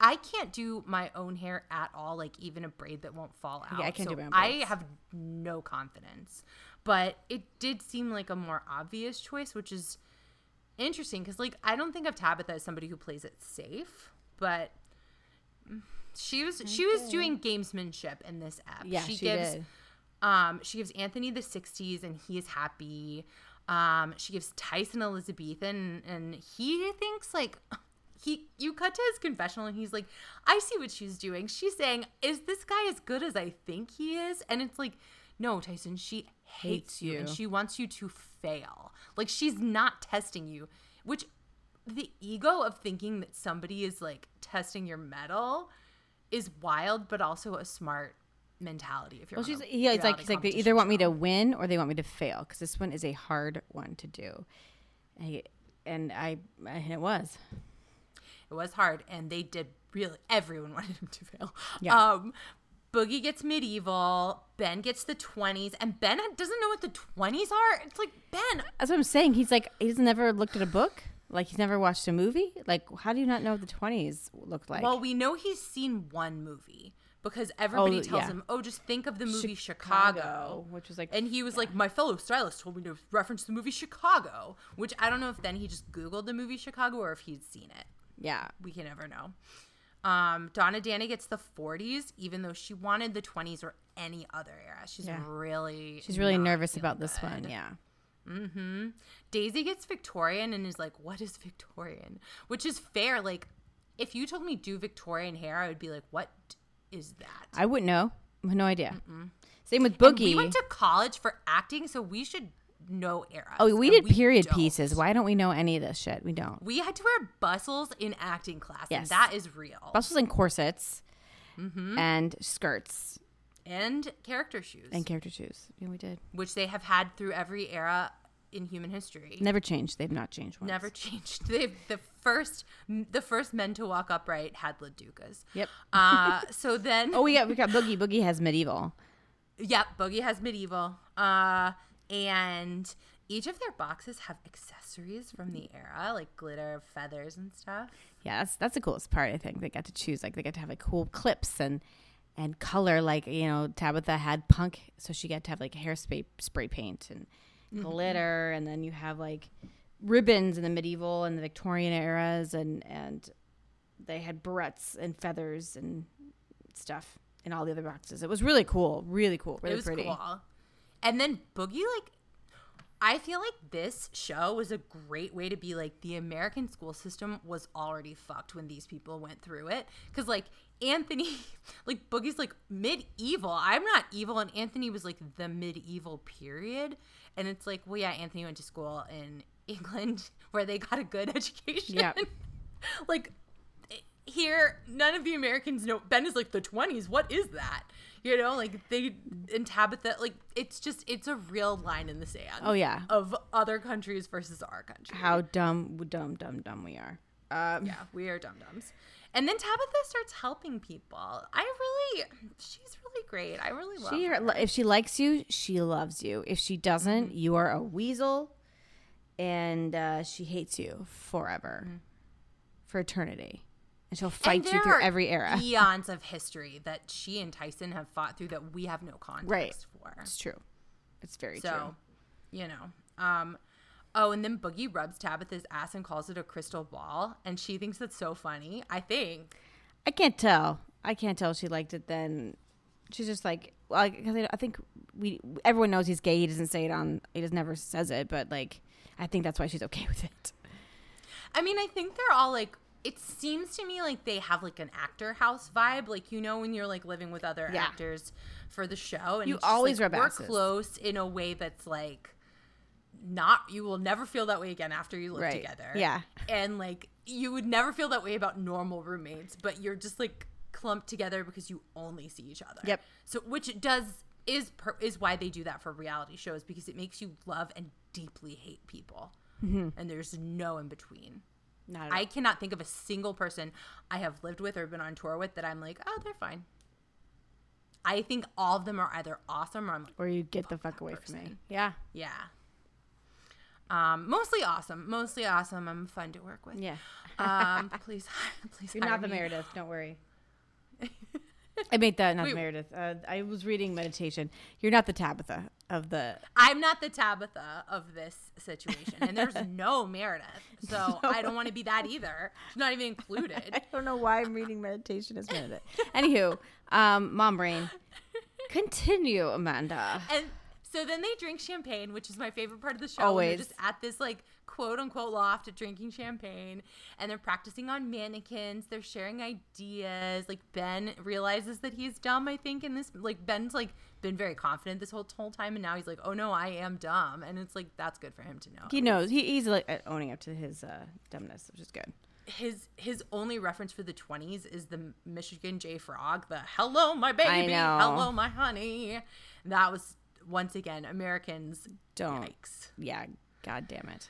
I can't do my own hair at all, like even a braid that won't fall out. Yeah, I can't so do my own I have no confidence. But it did seem like a more obvious choice, which is interesting because, like, I don't think of Tabatha as somebody who plays it safe, but she was she was doing gamesmanship in this app. Yeah, she did. Um, she gives Anthony the 60s and he is happy. Um, she gives Tyson Elizabethan and he thinks like he you cut to his confessional and he's like, I see what she's doing. She's saying, Is this guy as good as I think he is? And it's like, no, Tyson, she hates, Hates you. and she wants you to fail. Like she's not testing you, which the ego of thinking that somebody is like testing your metal is wild, but also a smart mentality. If you're Well, she's yeah. It's like it's like they either want me to win or they want me to fail because this one is a hard one to do. And, I and it was. It was hard, and they did really. Everyone *laughs* wanted him to fail. Yeah. Um, Boogie gets medieval. Ben gets the twenties, and Ben doesn't know what the twenties are. It's like Ben. That's what I'm saying. He's like he's never looked at a book. Like he's never watched a movie. Like how do you not know what the 20s looked like? well, we know he's seen one movie because everybody Oh, tells yeah. him, "Oh, just think of the movie Chicago." which was like And he was like, "My fellow stylist told me to reference the movie Chicago," which I don't know if then he just Googled the movie Chicago or if he'd seen it. yeah. we can never know. Um, Donna Danny gets the 40s, even though she wanted the 20s or any other era. She's Yeah. really She's really nervous about this good. one. Yeah. Mm-hmm. Daisy gets Victorian and is like, "What is Victorian?" Which is fair. Like, if you told me do Victorian hair, I would be like, "What is that?" I wouldn't know. I have no idea. Same with And Boogie. we went to college for acting, so we should know eras. oh, we and did period don't. pieces. Why don't we know any of this shit? We don't. We had to wear bustles in acting class, and Yes. that is real. Bustles and corsets Mm-hmm. and skirts and character shoes. and character shoes. Yeah, we did. which they have had through every era in human history. Never changed. They've not changed once. Never changed. *laughs* They've the first the first men to walk upright had LaDucas. Yep. Uh, *laughs* so then, Oh, we got we got Boogie. Boogie has medieval. yep, Boogie has medieval. Uh, and each of their boxes have accessories from the era, like glitter, feathers, and stuff. Yeah, that's that's the coolest part. I think they got to choose. Like they got to have like cool clips and and color. Like you know, Tabatha had punk, so she got to have like hairspray spray paint and glitter, mm-hmm. and then you have like ribbons in the medieval and the Victorian eras, and and they had barrettes and feathers and stuff in all the other boxes. It was really cool, really cool, really it was pretty. cool. And then Boogie, like, I feel like this show was a great way to be like the American school system was already fucked when these people went through it. Cause like Anthony, *laughs* like Boogie's like medieval. I'm not evil, and Anthony was like the medieval period. And it's like, well, yeah, Anthony went to school in *laughs* England where they got a good education. Yeah. *laughs* like here, none of the Americans know. Ben is like the 20s. What is that? You know, like they and Tabatha, like it's just it's a real line in the sand. Oh yeah, Of other countries versus our country. how dumb, dumb, dumb, dumb we are. Um, yeah, we are dum dums. And then Tabatha starts helping people. I really, she's really great. I really love She, her. if she likes you, she loves you. If she doesn't, Mm-hmm. you are a weasel, and uh, she hates you forever, for eternity, and she'll fight Mm-hmm. And you through every era. *laughs* Eons of history that she and Tyson have fought through that we have no context Right. for. It's true. It's very So, true. you know. Um oh, and then Boogie rubs Tabatha's ass and calls it a crystal ball, and she thinks that's so funny. I think. I can't tell. I can't tell if she liked it. Then she's just like, well, because I think we everyone knows he's gay. He doesn't say it on. He just never says it. But like, I think that's why she's okay *laughs* with it. I mean, I think they're all like it seems to me like they have like an actor house vibe, like you know when you're like living with other Yeah. actors for the show, and You always like, rub we're asses. close in a way that's like not you will never feel that way again after you live Right. together. Yeah. and like you would never feel that way about normal roommates, but you're just like clumped together because you only see each other. Yep. So which does is per, is why they do that for reality shows because it makes you love and deeply hate people, Mm-hmm. and there's no in between. Not at I cannot think of a single person I have lived with or been on tour with that I'm like, oh, they're fine. I think all of them are either awesome or I'm like, or you get the fuck away from me. Yeah. yeah. Um, mostly awesome. Mostly awesome. I'm fun to work with. Yeah. Um, *laughs* please, *laughs* please. You're not the me. Meredith. Don't worry. *laughs* I made that not Wait. Meredith. Uh, I was reading meditation. You're not the Tabatha of the. I'm not the Tabatha of this situation, and there's no Meredith, so I don't want to be that either. She's not even included. I don't know why I'm reading meditation as Meredith. Anywho, um, mom brain. Continue, Amanda. And so then they drink champagne, which is my favorite part of the show. Always. They're just at this like quote unquote loft drinking champagne and they're practicing on mannequins. They're sharing ideas. Like Ben realizes that he's dumb, I think, in this like Ben's like been very confident this whole whole time and now he's like, Oh no, I am dumb and it's like that's good for him to know. He knows. He, he's like uh, owning up to his uh, dumbness, which is good. his his only reference for the 20s is the Michigan J Frog, the hello my baby, hello my honey. That was once again Americans Don't. yikes. Yeah, god damn it.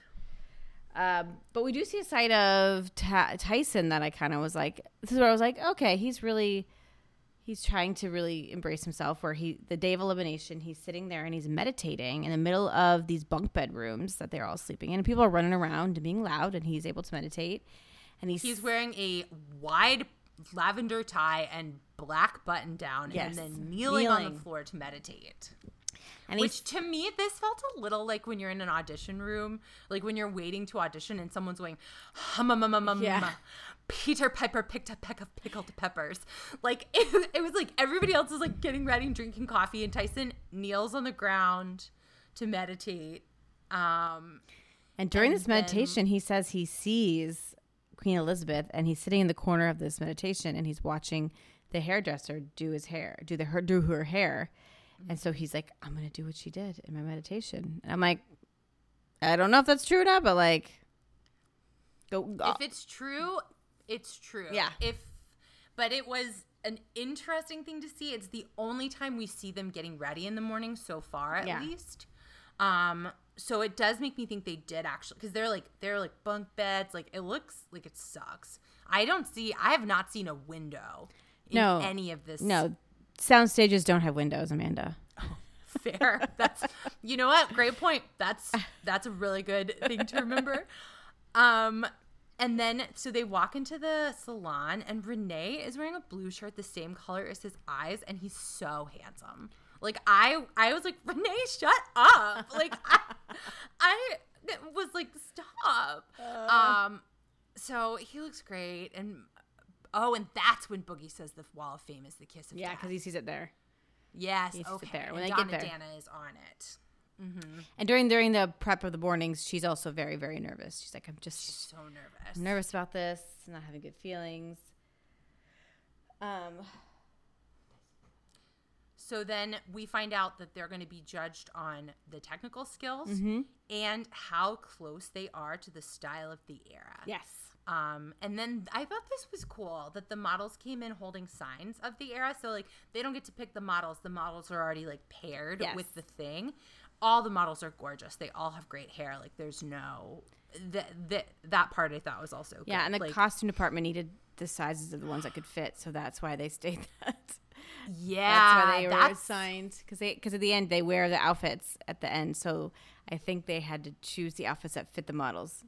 Um, but we do see a side of Ta- Tyson that I kind of was like, this is where I was like, okay, he's really, he's trying to really embrace himself. Where he, the day of elimination, he's sitting there and he's meditating in the middle of these bunk bed rooms that they're all sleeping in, and people are running around and being loud, and he's able to meditate. And he's, He's wearing a wide lavender tie and black button down Yes. and then kneeling, on the floor to meditate. And Which to me, this felt a little like when you're in an audition room, like when you're waiting to audition and someone's going, hum, hum, hum, hum, hum, Yeah. Peter Piper picked a peck of pickled peppers. Like *laughs* it, it was like everybody else is like getting ready and drinking coffee, and Tyson kneels on the ground to meditate. Um, And during And this meditation, he says he sees Queen Elizabeth, and he's sitting in the corner of this meditation, and he's watching the hairdresser do his hair, do the her do her hair, and so he's like, "I'm gonna do what she did in my meditation." And I'm like, I don't know if that's true or not, but like, go. go. if it's true, it's true. Yeah. If, but it was an interesting thing to see. It's the only time we see them getting ready in the morning so far, at Yeah. least. Um, so it does make me think they did actually, because they're like they're like bunk beds. Like it looks like it sucks. I don't see. I have not seen a window in No. any of this. no, sound stages don't have windows, Amanda. *laughs* fair. That's you know what? Great point. That's that's a really good thing to remember. Um and then so they walk into the salon and Renee is wearing a blue shirt the same color as his eyes and he's so handsome. Like I I was like, Renee, shut up. *laughs* Like I, I was like, stop. um so he looks great and oh, and that's when Boogie says the wall of fame is the kiss of Yeah, death. because he sees it there. Yes. He sees it okay. there. When and they get Donna there. Dana is on it. And during during the prep of the mornings, she's also very very nervous. She's like, I'm just So nervous. nervous about this, not having good feelings. Um, So then we find out that they're going to be judged on the technical skills Mm-hmm. and how close they are to the style of the era. yes. Um, and then I thought this was cool that the models came in holding signs of the era. So like they don't get to pick the models; the models are already like paired Yes. with the thing. All the models are gorgeous. They all have great hair. Like there's no that that that part I thought was also Yeah, good. and the like, costume department needed the sizes of the ones that could fit, so that's why they *laughs* stayed that. yeah, that's why they were assigned because they because at the end they wear the outfits at the end, so I think they had to choose the outfits that fit the models.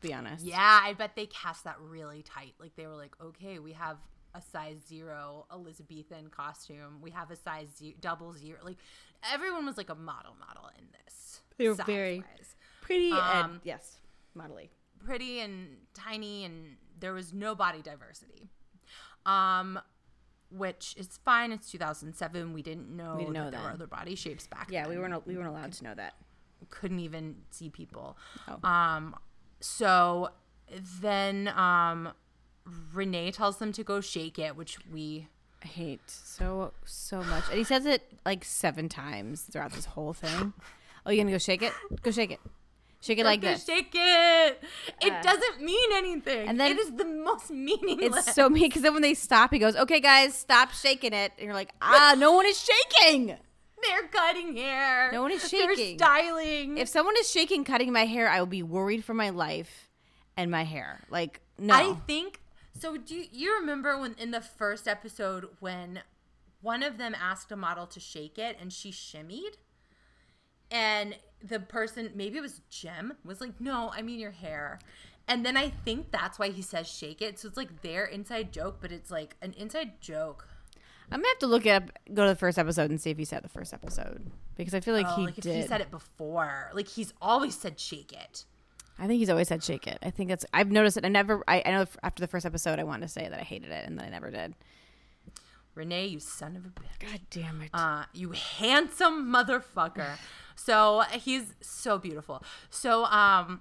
To be honest, Yeah, I bet they cast that really tight. Like they were like, okay, we have a size zero Elizabethan costume. We have a size ze- double zero. Like everyone was like a model model in this. They were very- wise. pretty Um, and yes, modelly. pretty and tiny, and there was no body diversity. Um, which is fine. It's 2007. We didn't know, We didn't know that there were other body shapes back Yeah, then. we weren't we weren't allowed to know that. couldn't even see people. Oh. Um, so then um, Renee tells them to go shake it, which we I hate so so much, and he says it like seven times throughout this whole thing. *laughs* Oh, you gonna go shake it? Go shake it. Shake it like this. Shake it. It Uh, doesn't mean anything. and then- it is the most meaningless. It's so mean because then when they stop, he goes, "Okay, guys, stop shaking it." And you're like, "Ah, no one is shaking." They're cutting hair. No one is shaking. They're styling. If someone is shaking, cutting my hair, I will be worried for my life and my hair. Like, no, I think so. Do you, you remember when in the first episode when one of them asked a model to shake it and she shimmied, and the person maybe it was Jim, was like, "No, I mean your hair," And then I think that's why he says shake it. So it's like their inside joke, but it's like an inside joke. I'm gonna have to look it up, go to the first episode, and see if he said the first episode because I feel like Oh, he like if did. he said it before. Like he's always said shake it. I think he's always said shake it. I think that's. I've noticed it. I never. I, I know after the first episode, I wanted to say that I hated it, and then I never did. Renee, you son of a bitch. God damn it! Uh, you handsome motherfucker. So he's so beautiful. So um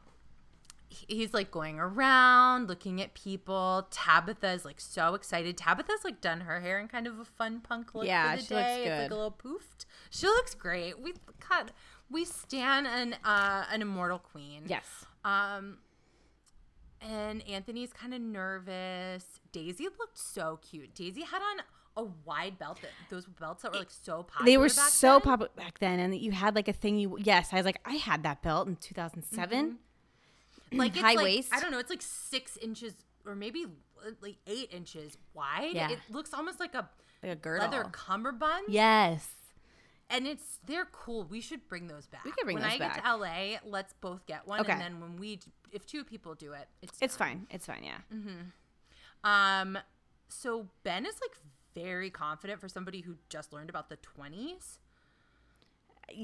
he's like going around looking at people. Tabatha is like so excited. Tabatha's like done her hair in kind of a fun punk look Yeah, for the she looks day. It's like a little poofed. She looks great. We cut we stand an uh an immortal queen. yes. Um and Anthony's kind of nervous. Daisy looked so cute. Daisy had on a wide belt that those belts that were like so popular. They were so then. popular back then, and you had like a thing. You yes, I was like, I had that belt in 2007. Like it's high like, waist. I don't know. It's like six inches or maybe uh, like eight inches wide. Yeah. It looks almost like a Like a girdle. leather cummerbund. Yes. and it's they're cool. We should bring those back. We can bring when those I get to LA, let's both get one, Okay. and then when we, if two people do it, it's It's fine. It's fine. Yeah. Mm-hmm. Um, so Ben is like very confident for somebody who just learned about the twenties.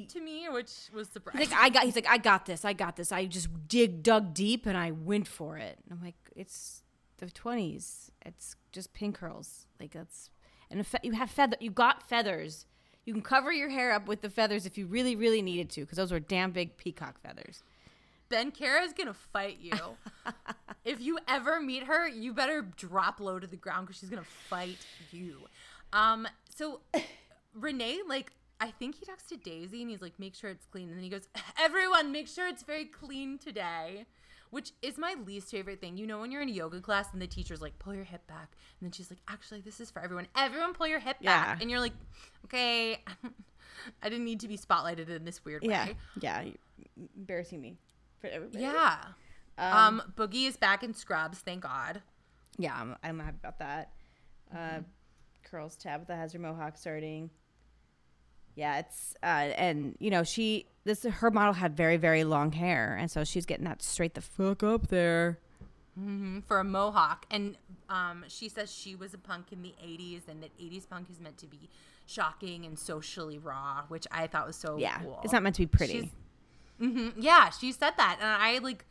To me, which was surprising. He's like, I got. He's like, I got this. I got this. I just dig, dug deep, and I went for it. And I'm like, it's the 20s. It's just pin curls. Like that's, and a fe- you have feather. You got feathers. You can cover your hair up with the feathers if you really, really needed to, because those were damn big peacock feathers. Ben Kara is gonna fight you. *laughs* if you ever meet her, you better drop low to the ground because she's gonna fight you. Um, so Renee, like, I think he talks to Daisy and he's like, make sure it's clean. And then he goes, *laughs* everyone, make sure it's very clean today. Which is my least favorite thing. You know, when you're in a yoga class and the teacher's like, pull your hip back. And then she's like, actually, this is for everyone. Everyone pull your hip Yeah. back. And you're like, okay, *laughs* I didn't need to be spotlighted in this weird Yeah, way. yeah, embarrassing me for everybody. Yeah. Um, Boogie is back in Scrubs, thank God. yeah, I'm, I'm happy about that. Uh, curls Tabatha has her mohawk starting. Yeah, it's uh, and you know she this her model had very very long hair, and so she's getting that straight the fuck up there. For a mohawk. And um, she says she was a punk in the 80s and that 80s punk is meant to be shocking and socially raw, which I thought was so Yeah, cool. it's not meant to be pretty. Mhm, Yeah, she said that. And I like,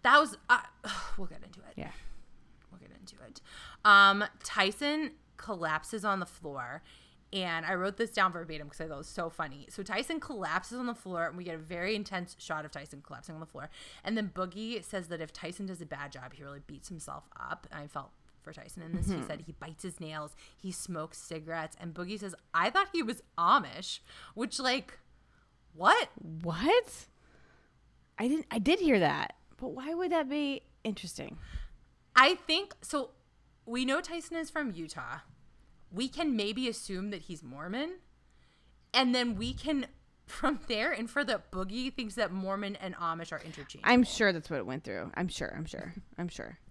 that was, uh, *sighs* we'll get into it. yeah, We'll get into it. Um, Tyson collapses on the floor. And I wrote this down verbatim because I thought it was so funny. So Tyson collapses on the floor, and we get a very intense shot of Tyson collapsing on the floor. And then Boogie says that if Tyson does a bad job, he really beats himself up. And I felt for Tyson in this. He hmm. said he bites his nails, he smokes cigarettes. And Boogie says, I thought he was Amish, which, like, what? what? I didn't. I did hear that, but why would that be interesting? I think so. We know Tyson is from Utah. We can maybe assume that he's Mormon, and then we can, *laughs* from there, infer that Boogie thinks that Mormon and Amish are interchangeable. I'm sure that's what it went through. I'm sure. I'm sure. I'm sure. *laughs*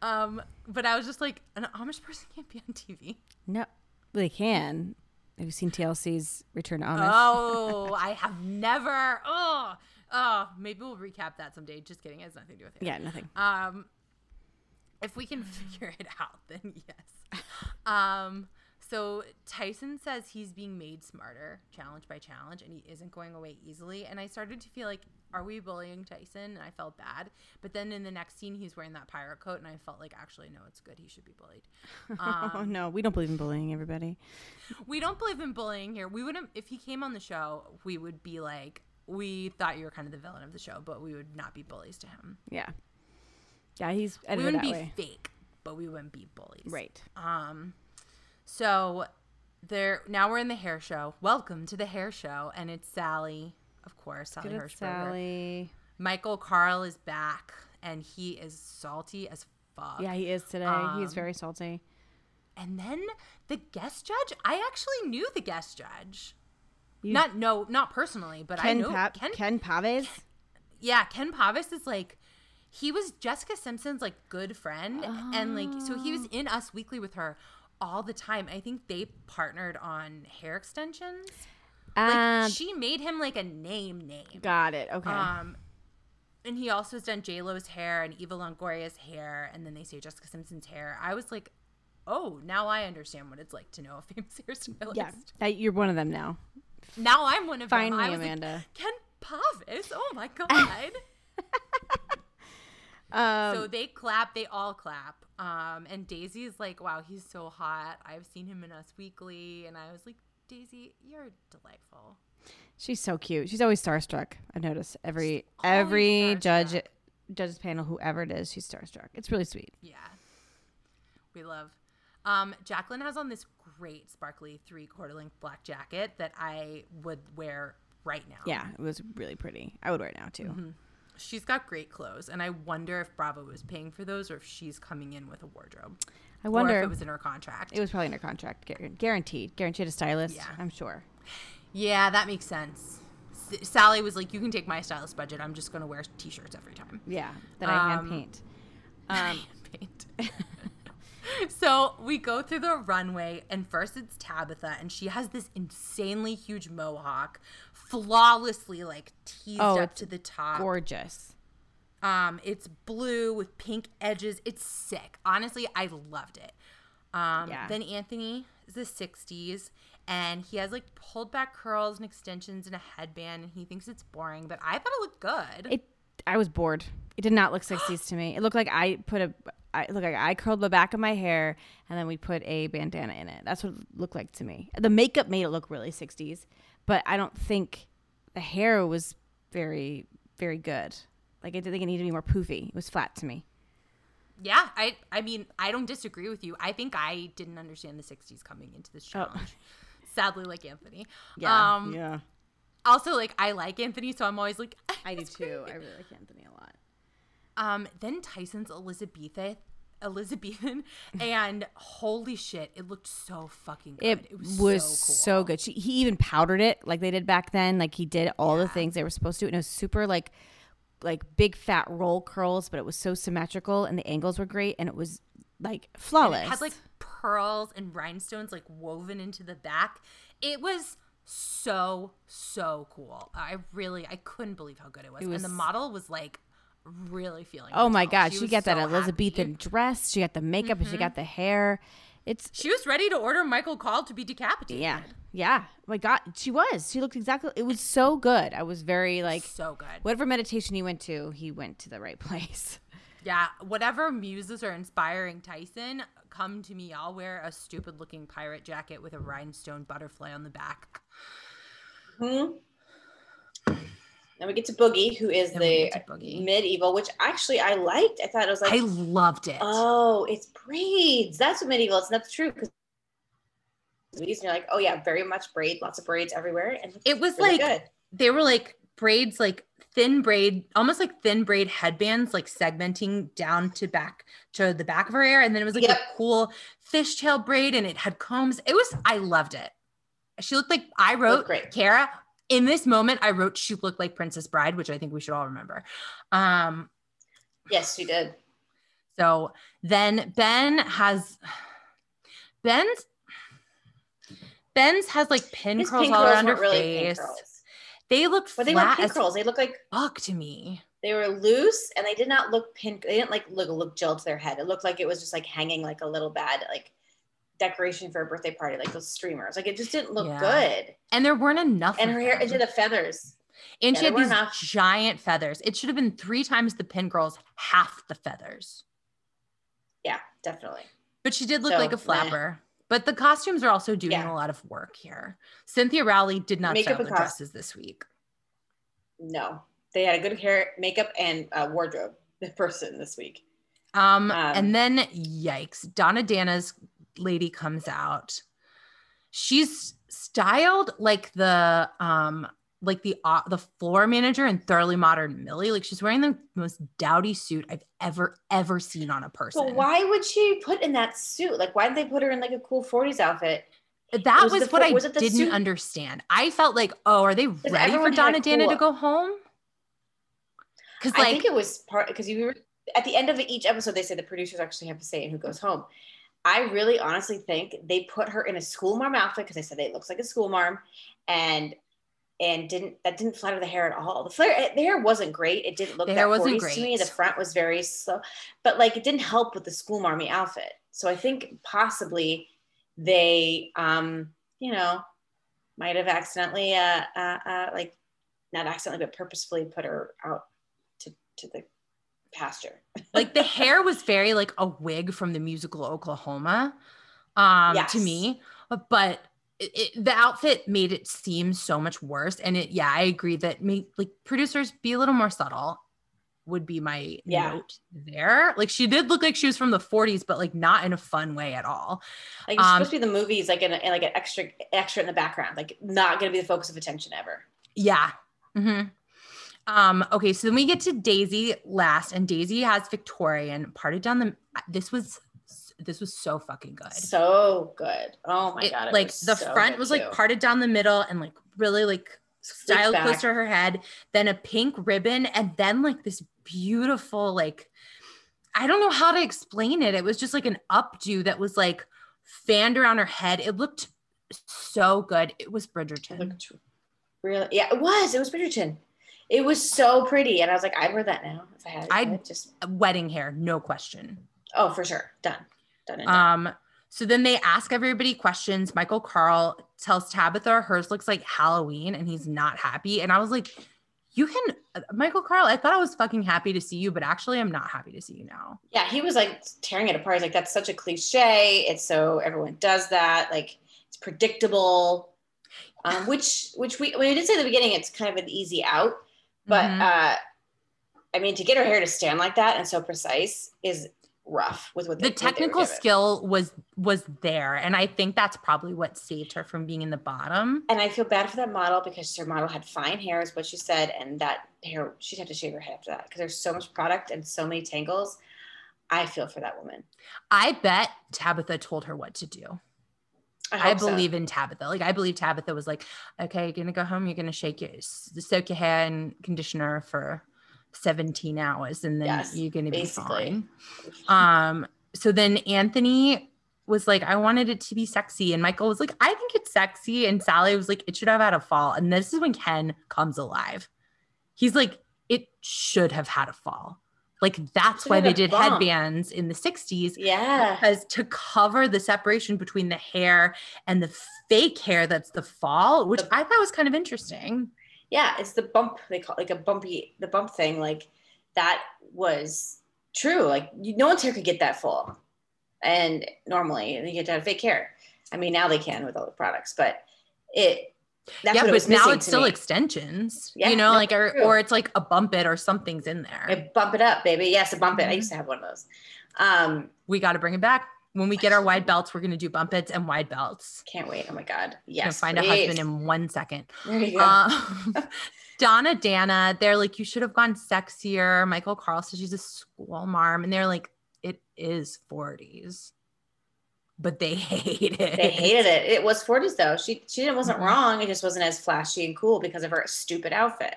Um, but I was just like, an Amish person can't be on TV. No, they can. Have you seen TLC's Return to Amish? Oh, *laughs* I have never. Oh, oh. Maybe we'll recap that someday. Just kidding. It has nothing to do with it. yeah, nothing. Um, if we can *laughs* figure it out, then yes. Um, so Tyson says he's being made smarter, challenge by challenge, and he isn't going away easily. And I started to feel like, are we bullying Tyson? And I felt bad. But then in the next scene, he's wearing that pirate coat, and I felt like, actually, no, it's good. He should be bullied. *laughs* oh no, we don't believe in bullying everybody. We don't believe in bullying here. We wouldn't, if he came on the show, we would be like, we thought you were kind of the villain of the show, but we would not be bullies to him. Yeah, yeah, he's We wouldn't be way. fake, but we wouldn't be bullies. Right. Um, so there now we're in the hair show. Welcome to the hair show, and it's Sally, of course, Sally Good Hershberger. Sally. Michael Carl is back, and he is salty as fuck. Yeah, he is today. He's Um, very salty. And then the guest judge, I actually knew the guest judge. You- not no, not personally, but I Ken, know pa- Ken. Ken Paves. Yeah, Ken Paves is like he was Jessica Simpson's like good friend and like so he Oh. was in Us Weekly with her all the time. I think they partnered on hair extensions. Like Um, she made him like a name name. got it. Okay. Um and he also has done J Lo's hair and Eva Longoria's hair, and then they say Jessica Simpson's hair. I was like, oh, now I understand what it's like to know a famous hairstylist. Yeah, that, you're one of them now. Now I'm one of Find them. was Amanda. Like, Ken Paves. Oh my god. Um, so they clap. They all clap. Um, and Daisy's like, wow, he's so hot. I've seen him in Us Weekly, and I was like, Daisy, you're delightful. she's so cute. She's always starstruck. I've noticed every every judge judges panel, whoever it is, she's starstruck. It's really sweet. Yeah. We love. Um, Jaclyn has on this great sparkly three quarter length black jacket that I would wear right now. Yeah, it was really pretty. I would wear it now too. Mm-hmm. She's got great clothes, and I wonder if Bravo was paying for those or if she's coming in with a wardrobe. I or wonder. if it was in her contract. It was probably in her contract, guaranteed. Guaranteed a stylist. Yeah. I'm sure. yeah, that makes sense. S- Sally was like, "You can take my stylist budget. I'm just going to wear t-shirts every time." Yeah, that I hand Um, paint. *laughs* Um, paint. *laughs* so we go through the runway, and first it's Tabatha, and she has this insanely huge mohawk, flawlessly like teased Oh, up to the top. gorgeous. Um, it's blue with pink edges. It's sick. Honestly, I loved it. Um, Yeah. Then Anthony is the '60s, and he has like pulled back curls and extensions and a headband, and he thinks it's boring, but I thought it looked good. It. I was bored. It did not look 60s to me. It looked like I put a. I look like I curled the back of my hair and then we put a bandana in it. That's what it looked like to me. The makeup made it look really 60s, but I don't think the hair was very very good. Like I didn't think it needed to be more poofy. It was flat to me. Yeah, I I mean, I don't disagree with you. I think I didn't understand the 60s coming into this Oh. challenge. *laughs* Sadly, like Anthony. Yeah. Um, yeah. Also, like I like Anthony, so I'm always like, *laughs* I do "It's *laughs* too. great." I really like Anthony a lot. Um, then Tyson's Elizabethan, Elizabethan, *laughs* and holy shit, it looked so fucking good. It, It, was, was, so, so, good. She, he even powdered it like they did back then. Like he did all the things they were supposed to, and it was super like like big fat roll curls, but it was so symmetrical and the angles were great, and it was like flawless. it had like pearls and rhinestones like woven into the back. It was so so cool. I really I couldn't believe how good it was. It and the model was like really feeling. oh my herself. god, she, was got that Elizabethan happy. Mm-hmm. dress. She got the makeup, and she got the hair. It's She was ready to order Michael Carl to be decapitated. yeah, yeah. My god, she was. She looked exactly. It was so good. I was very like. so good. Whatever meditation he went to, he went to the right *laughs* place. Yeah, whatever muses are inspiring Tyson, come to me. I'll wear a stupid looking pirate jacket with a rhinestone butterfly on the back. Hmm. Then we get to Boogie, who is the get to Boogie. medieval, which actually I liked. I thought it was like, I loved it. oh, it's braids. That's what medieval is. And that's true because you're like, oh yeah, very much braid, lots of braids everywhere, and it was really like good. they were like braids, like thin braid, almost like thin braid headbands, like segmenting down to back to the back of her hair, and then it was like Yep. a cool fishtail braid, and it had combs. It was. I loved it. She looked like I wrote great. Kara. In this moment, I wrote she looked like Princess Bride, which I think we should all remember. Um, Yes, she did. So then Ben has Ben's Ben's has like pin His curls pink all curls around her really face. They looked but they flat pink as curls. They looked like fuck to me. they were loose, and they did not look pin. They didn't like look look gel to their head. It looked like it was just like hanging like a little bad like decoration for a birthday party, like those streamers. Like it just didn't look Yeah. good. And there weren't enough. And her hair, them. and the feathers. and yeah, she had these enough. giant feathers. It should have been three times the pin girls, half the feathers. Yeah, definitely. But she did look So, like a meh. flapper. But the costumes are also doing Yeah. a lot of work here. Cynthia Rowley did not Makeup style the dresses this week. No, they had a good hair, makeup, and uh, wardrobe the person this week. Um, Um, and then yikes, Donna Dana's lady comes out. She's styled like the um like the uh, the floor manager in Thoroughly Modern Millie. Like she's wearing the most dowdy suit I've ever ever seen on a person. But why would she put in that suit? Like, why did they put her in like a cool 40s outfit? That was was, the what fo- I was didn't suit? understand. I felt like, oh, are they ready for Donna a Dana to go home? Because I think it was part because you were at the end of each episode, they say the producers actually have to say in who goes home. I really honestly think they put her in a school mom outfit because they said it looks like a school mom and and didn't that didn't flatter the hair at all. The flare the hair wasn't great. It didn't look The that hair wasn't 40s to me. great. The front was very slow, but like it didn't help with the school marmy outfit. So I think possibly they, um, you know, might have accidentally, uh, uh, uh, like not accidentally, but purposefully put her out to to the pasture. *laughs* like the hair was very like a wig from the musical Oklahoma um Yes. to me but it, it- the outfit made it seem so much worse and it yeah I agree that make like producers be a little more subtle would be my Yeah. note there like she did look like she was from the 40s but like not in a fun way at all Like it's Um, supposed to be the movies, like in, a, in like an extra extra in the background, like not going to be the focus of attention ever. Yeah. hmm Um, okay, so then we get to Daisy last, and Daisy has Victorian parted down the. This was this was so fucking good. So good. Oh my It- god! it like the so front was too. like parted down the middle and like really like styled close to her head, then a pink ribbon, and then like this beautiful like I don't know how to explain it. It was just like an updo that was like fanned around her head. It looked so good. It was It Bridgerton. looked really, yeah, it was. It was Bridgerton. It was so pretty, and I was like, I'd wear that now if I had. it. I'd- just Wedding hair, no question. oh for sure, done, done and done. Um, so then they ask everybody questions. Michael Carl tells Tabatha hers looks like Halloween and he's not happy. And I was like, you can, uh, Michael Carl, I thought I was fucking happy to see you, but actually I'm not happy to see you now. yeah, he was like tearing it apart. He's like, that's such a cliche. It's so everyone does that. Like it's predictable. Um, which which we we did say at the beginning, it's kind of an easy out. But Mhm. uh, I mean, to get her hair to stand like that and so precise is rough with what the they, technical skill was was there. And I think that's probably what saved her from being in the bottom. And I feel bad for that model because her model had fine hair, is what she said, and that hair she'd have to shave her head after that because there's so much product and so many tangles. I feel for that woman. I bet Tabatha told her what to do. I, I hope so. believe in Tabatha. Like I believe Tabatha was like, okay, you're gonna go home. You're gonna shake your soak your hair in conditioner for 17 hours, and then Yes, you're gonna be fine. Um. So then Anthony was like, I wanted it to be sexy, and Michael was like, I think it's sexy, and Sally was like, it should have had a fall. And this is when Ken comes alive. He's like, it should have had a fall. Like that's why they did bump. headbands in the 60s yeah. because to cover the separation between the hair and the fake hair that's the fall, which The- I thought was kind of interesting. Yeah, it's the bump they call like a bumpy the bump thing. Like that was true. Like you, no one's hair could get that full, and normally you get to have fake hair. I mean, now they can with all the products, but it that's yeah, what it but now it's still me. extensions. Yeah, you know, no, like or, true. or it's like a bump it or something's in there. I bump it up, baby. Yes, a bump it. I Mhm. used to have one of those. Um, we got to bring it back. When we get our *sighs* wide belts, we're gonna do bump its and wide belts. can't wait. Oh my god. Yes. find a husband in one second. Um, *laughs* *laughs* Donna, Dana, they're like, you should have gone sexier. Michael Carl says she's a school marm, and they're like, it is 40s, but they *laughs* hate it. they hated it. It was 40s though. She she didn't wasn't Mhm. wrong. It just wasn't as flashy and cool because of her stupid outfit.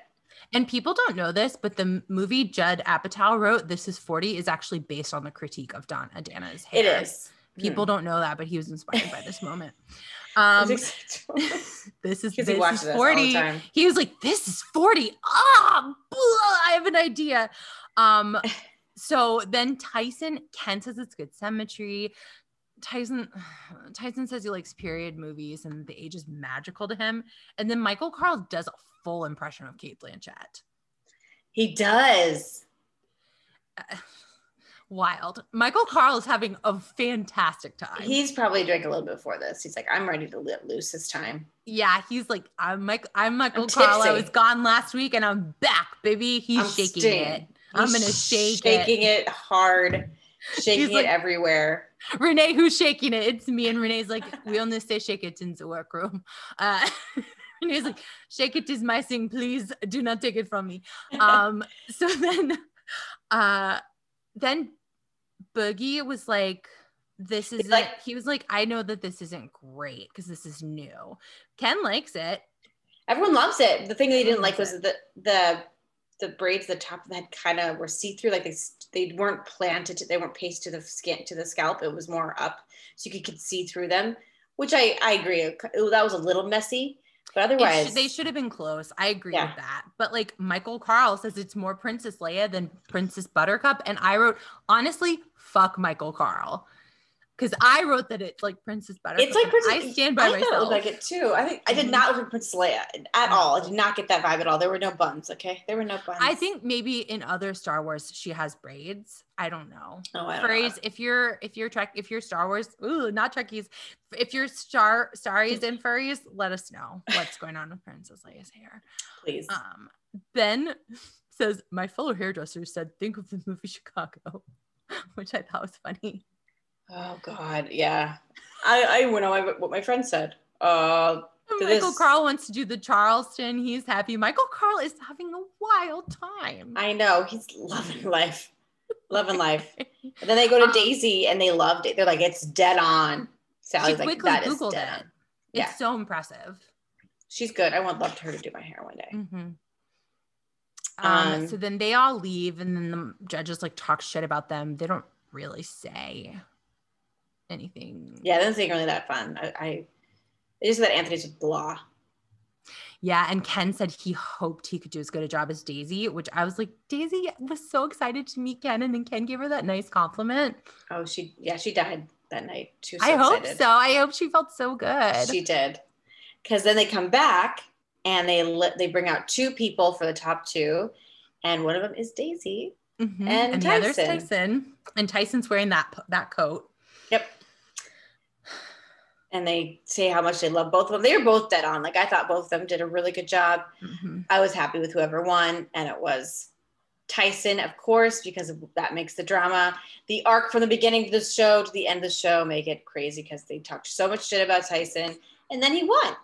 And people don't know this, but the movie Judd Apatow wrote, "This Is 40," is actually based on the critique of Donna Dana's hair. It is. People don't know that, but he was inspired by this moment. *laughs* Um, *laughs* this is this is this all the 40. time. He was like, "This is 40." Ah, I have an idea. Um, so then Tyson Ken says it's good symmetry. Tyson *sighs* Tyson says he likes period movies and the age is magical to him. And then Michael Carl does a full impression of Cate Blanchett. He does. *sighs* Wild. Michael Carl is having a fantastic time. He's probably drank a little bit before this. He's like, I'm ready to let loose this time. yeah, he's like, I'm Mike, I'm Michael I'm Carl. I was gone last week and I'm back, baby. He's I'm shaking it. I'm He's gonna shake shaking it. *laughs* it, hard, shaking like- it everywhere. Renee, who's shaking it? It's me. And Renee's like, we only say shake it in the workroom. Uh, *laughs* Renee's like, shake it is my thing. Please do not take it from me. Um, *laughs* so then, uh, then Boogie was like, this is like- like, he was like, I know that this isn't great because this is new. Ken likes it. Everyone loves it. The thing they didn't like was the the the braids, the top of the head kind of were see through, like they they weren't planted, to, they weren't pasted to the skin to the scalp. It was more up, so you could, could see through them. Which I I agree. It- that was a little messy, But otherwise, they should have been close. I agree Yeah. with that. But like Michael Carl says it's more Princess Leia than Princess Buttercup. And I wrote, honestly, fuck Michael Carl. Because I wrote that it's like Princess Buttercup. it's like Princess. I stand by I myself. it looked like it too. I think I did not look like Princess Leia at all. I did not get that vibe at all. There were no buns. Okay, there were no buns. I think maybe in other Star Wars she has braids. I don't know. Oh, I don't know. If you're if you're Trek if you're Star Wars, ooh, not Trekkies. If you're Star Starries and furries, let us know what's going on with Princess Leia's hair. Please. Um, Ben says my fellow hairdresser said think of the movie Chicago, *laughs* which I thought was funny. Oh God, yeah. I I went on my, what my friend said. Uh, Michael this- Carl wants to do the Charleston. He's happy. Michael Carl is having a wild time. I know he's loving life, loving life. *laughs* And then they go to Um, Daisy and they loved it. They're like, it's dead on. she Sally's like, quickly that is Googled dead it. on. It's Yeah. so impressive. She's good. I would love her to do my hair one day. hmm Um, Um, so then they all leave, and then the judges like talk shit about them. They don't really say anything. Yeah, that doesn't seem really that fun. I, I they just that Anthony's blah. Yeah, and Ken said he hoped he could do as good a job as Daisy, which I was like, Daisy was so excited to meet Ken, and then Ken gave her that nice compliment. Oh, she yeah, she died that night. She so I hope excited. so. I hope she felt so good. She did. Because then they come back and they let they bring out two people for the top two, and one of them is Daisy. Mhm. And the other's Tyson. Tyson, and Tyson's wearing that that coat. Yep. And they say how much they love both of them. They were both dead on. Like I thought both of them did a really good job. Mhm. I was happy with whoever won, and it was Tyson, of course, because that makes the drama. The arc from the beginning of the show to the end of the show make it crazy because they talked so much shit about Tyson, and then he won.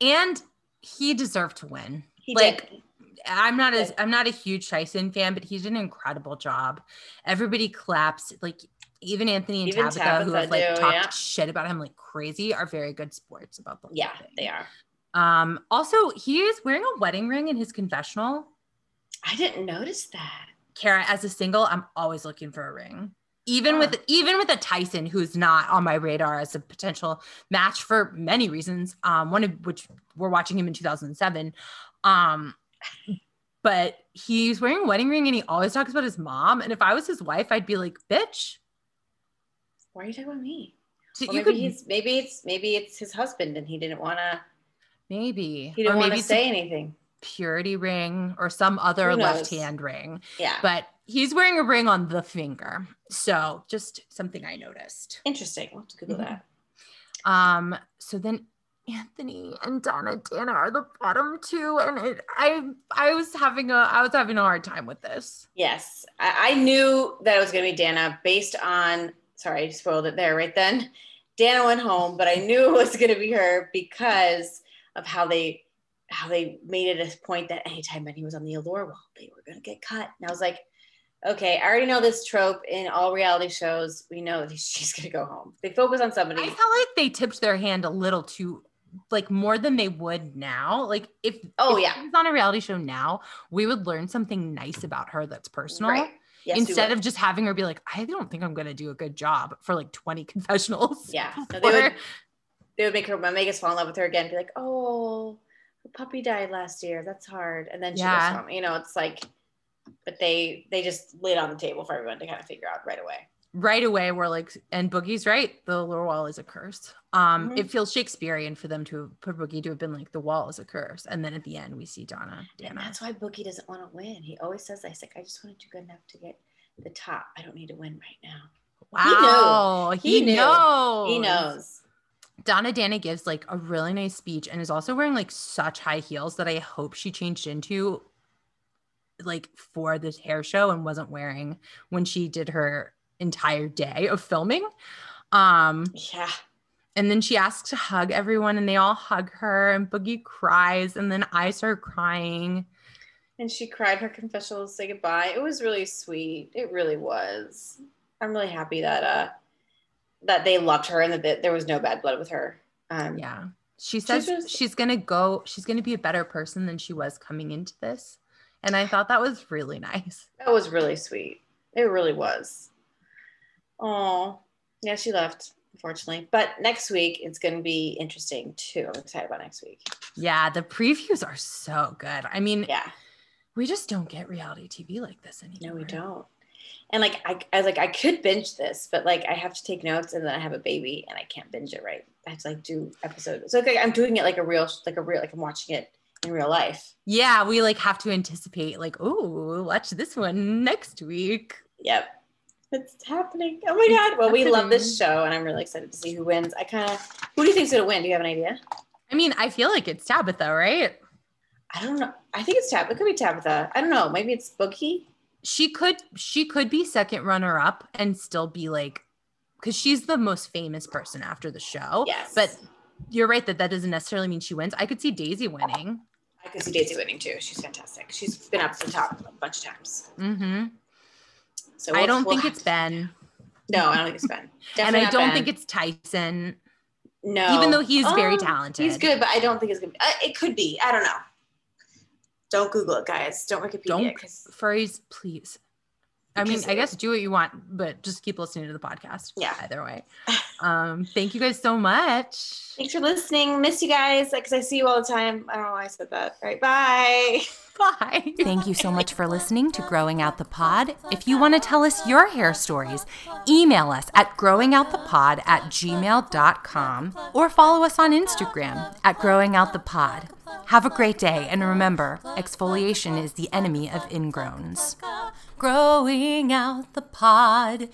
And he deserved to win. He Like, did. I'm not as I'm not a huge Tyson fan, but he did an incredible job. Everybody claps. Like even Anthony and Even Tabatha, who have like do, talked yeah. shit about him like crazy, are very good sports about the whole Yeah, thing. they are. Um, also, he is wearing a wedding ring in his confessional. I didn't notice that. Kara, as a single, I'm always looking for a ring. Even with even with a Tyson who's not on my radar as a potential match for many reasons. Um, one of which we're watching him in 2007. Um, but he's wearing a wedding ring and he always talks about his mom. And if I was his wife, I'd be like, bitch. Why are you talking about me? So Well, you maybe could he's maybe it's maybe it's his husband and he didn't want to maybe he didn't want maybe to say anything. purity ring or some other left hand ring. Yeah, But he's wearing a ring on the finger. So just something I noticed. interesting. I'll have to Google Mhm. that. Um, so then Anthony and Donna Dana are the bottom two, and it, I I was having a I was having a hard time with this. Yes, I, I knew that it was going to be Dana based on. Sorry, I spoiled it there right then. Dana went home, but I knew *laughs* it was going to be her because of how they how they made it a point that anytime Benny was on the allure wall, they were going to get cut. And I was like, okay, I already know this trope in all reality shows. We know that *laughs* she's going to go home. They focus on somebody. I felt like they tipped their hand a little too like more than they would now. Like if Oh, if yeah. she was on a reality show now, we would learn something nice about her that's personal. Right. Yes, Instead of just having her be like, I don't think I'm gonna do a good job for like 20 *laughs* confessionals. yeah, no, they would they would make her make us fall in love with her again. Be like, oh, her puppy died last year. That's hard. And then she Yeah. goes home. You know, it's like, but they they just laid on the table for everyone to kind of figure out right away. Right away we're like and boogie's right the lower wall is a curse um Mhm. it feels shakespearean for them to for boogie to have been like the wall is a curse and then at the end we see donna And dana that's why Boogie doesn't want to win. He always says, "I like, I just want to do good enough to get the top. I don't need to win right now." wow he, He knew. knows He knows. donna dana gives like a really nice speech and is also wearing like such high heels that i hope she changed into like for this hair show and wasn't wearing when she did her entire day of filming um Yeah. And then she asks to hug everyone, and they all hug her, and Boogie cries, and then I start crying. And she cried her confessional to say goodbye. It was really sweet. It really was. I'm really happy that uh that they loved her and that th- there was no bad blood with her. Um, Yeah. She says just- she's gonna go, she's gonna be a better person than she was coming into this. And I thought that was really nice. That was really sweet. It really was. Oh, yeah, she left. unfortunately. But next week it's going to be interesting too. I'm excited about next week. Yeah, the previews are so good. I mean, Yeah. we just don't get reality TV like this anymore. No, we don't. And like I, I like I could binge this, but like I have to take notes, and then I have a baby, and I can't binge it right. I have to like do episodes. So like I'm doing it like a real, like a real, like I'm watching it in real life. Yeah, we like have to anticipate, like, oh, watch this one next week. Yep, it's happening. Oh my god! Well, we love this show, and I'm really excited to see who wins. I kind of, who do you think's gonna win? Do you have an idea? I mean, I feel like it's Tabatha, right? I don't know. I think it's Tab. It could be Tabatha. I don't know. Maybe it's Boogie. She could she could be second runner up and still be like because she's the most famous person after the show. Yes, But you're right that that doesn't necessarily mean she wins. I could see Daisy winning. I could see Daisy winning too. She's fantastic. She's been up to the top a bunch of times. hmm So I we'll- don't we'll think it's to- Ben, No, I don't think it's Ben. *laughs* and I don't Ben. think it's Tyson. no, even though he's very Oh, talented. He's good, but I don't think it's gonna be. Uh, it could be. I don't know. Don't Google it, guys. Don't Wikipedia. Don't 'cause- Furries, please. I mean, I guess do what you want, but just keep listening to the podcast. Yeah. Either way. *laughs* Um, thank you guys so much. Thanks for listening. Miss you guys because I see you all the time. I don't know why I said that. All right, bye. *laughs* *laughs* Bye. Thank you so much for listening to Growing Out the Pod. If you want to tell us your hair stories, email us at growingoutthepod at gmail.com or follow us on Instagram at Growing Out the Pod. Have a great day, and remember, exfoliation is the enemy of ingrowns. Growing out the pod.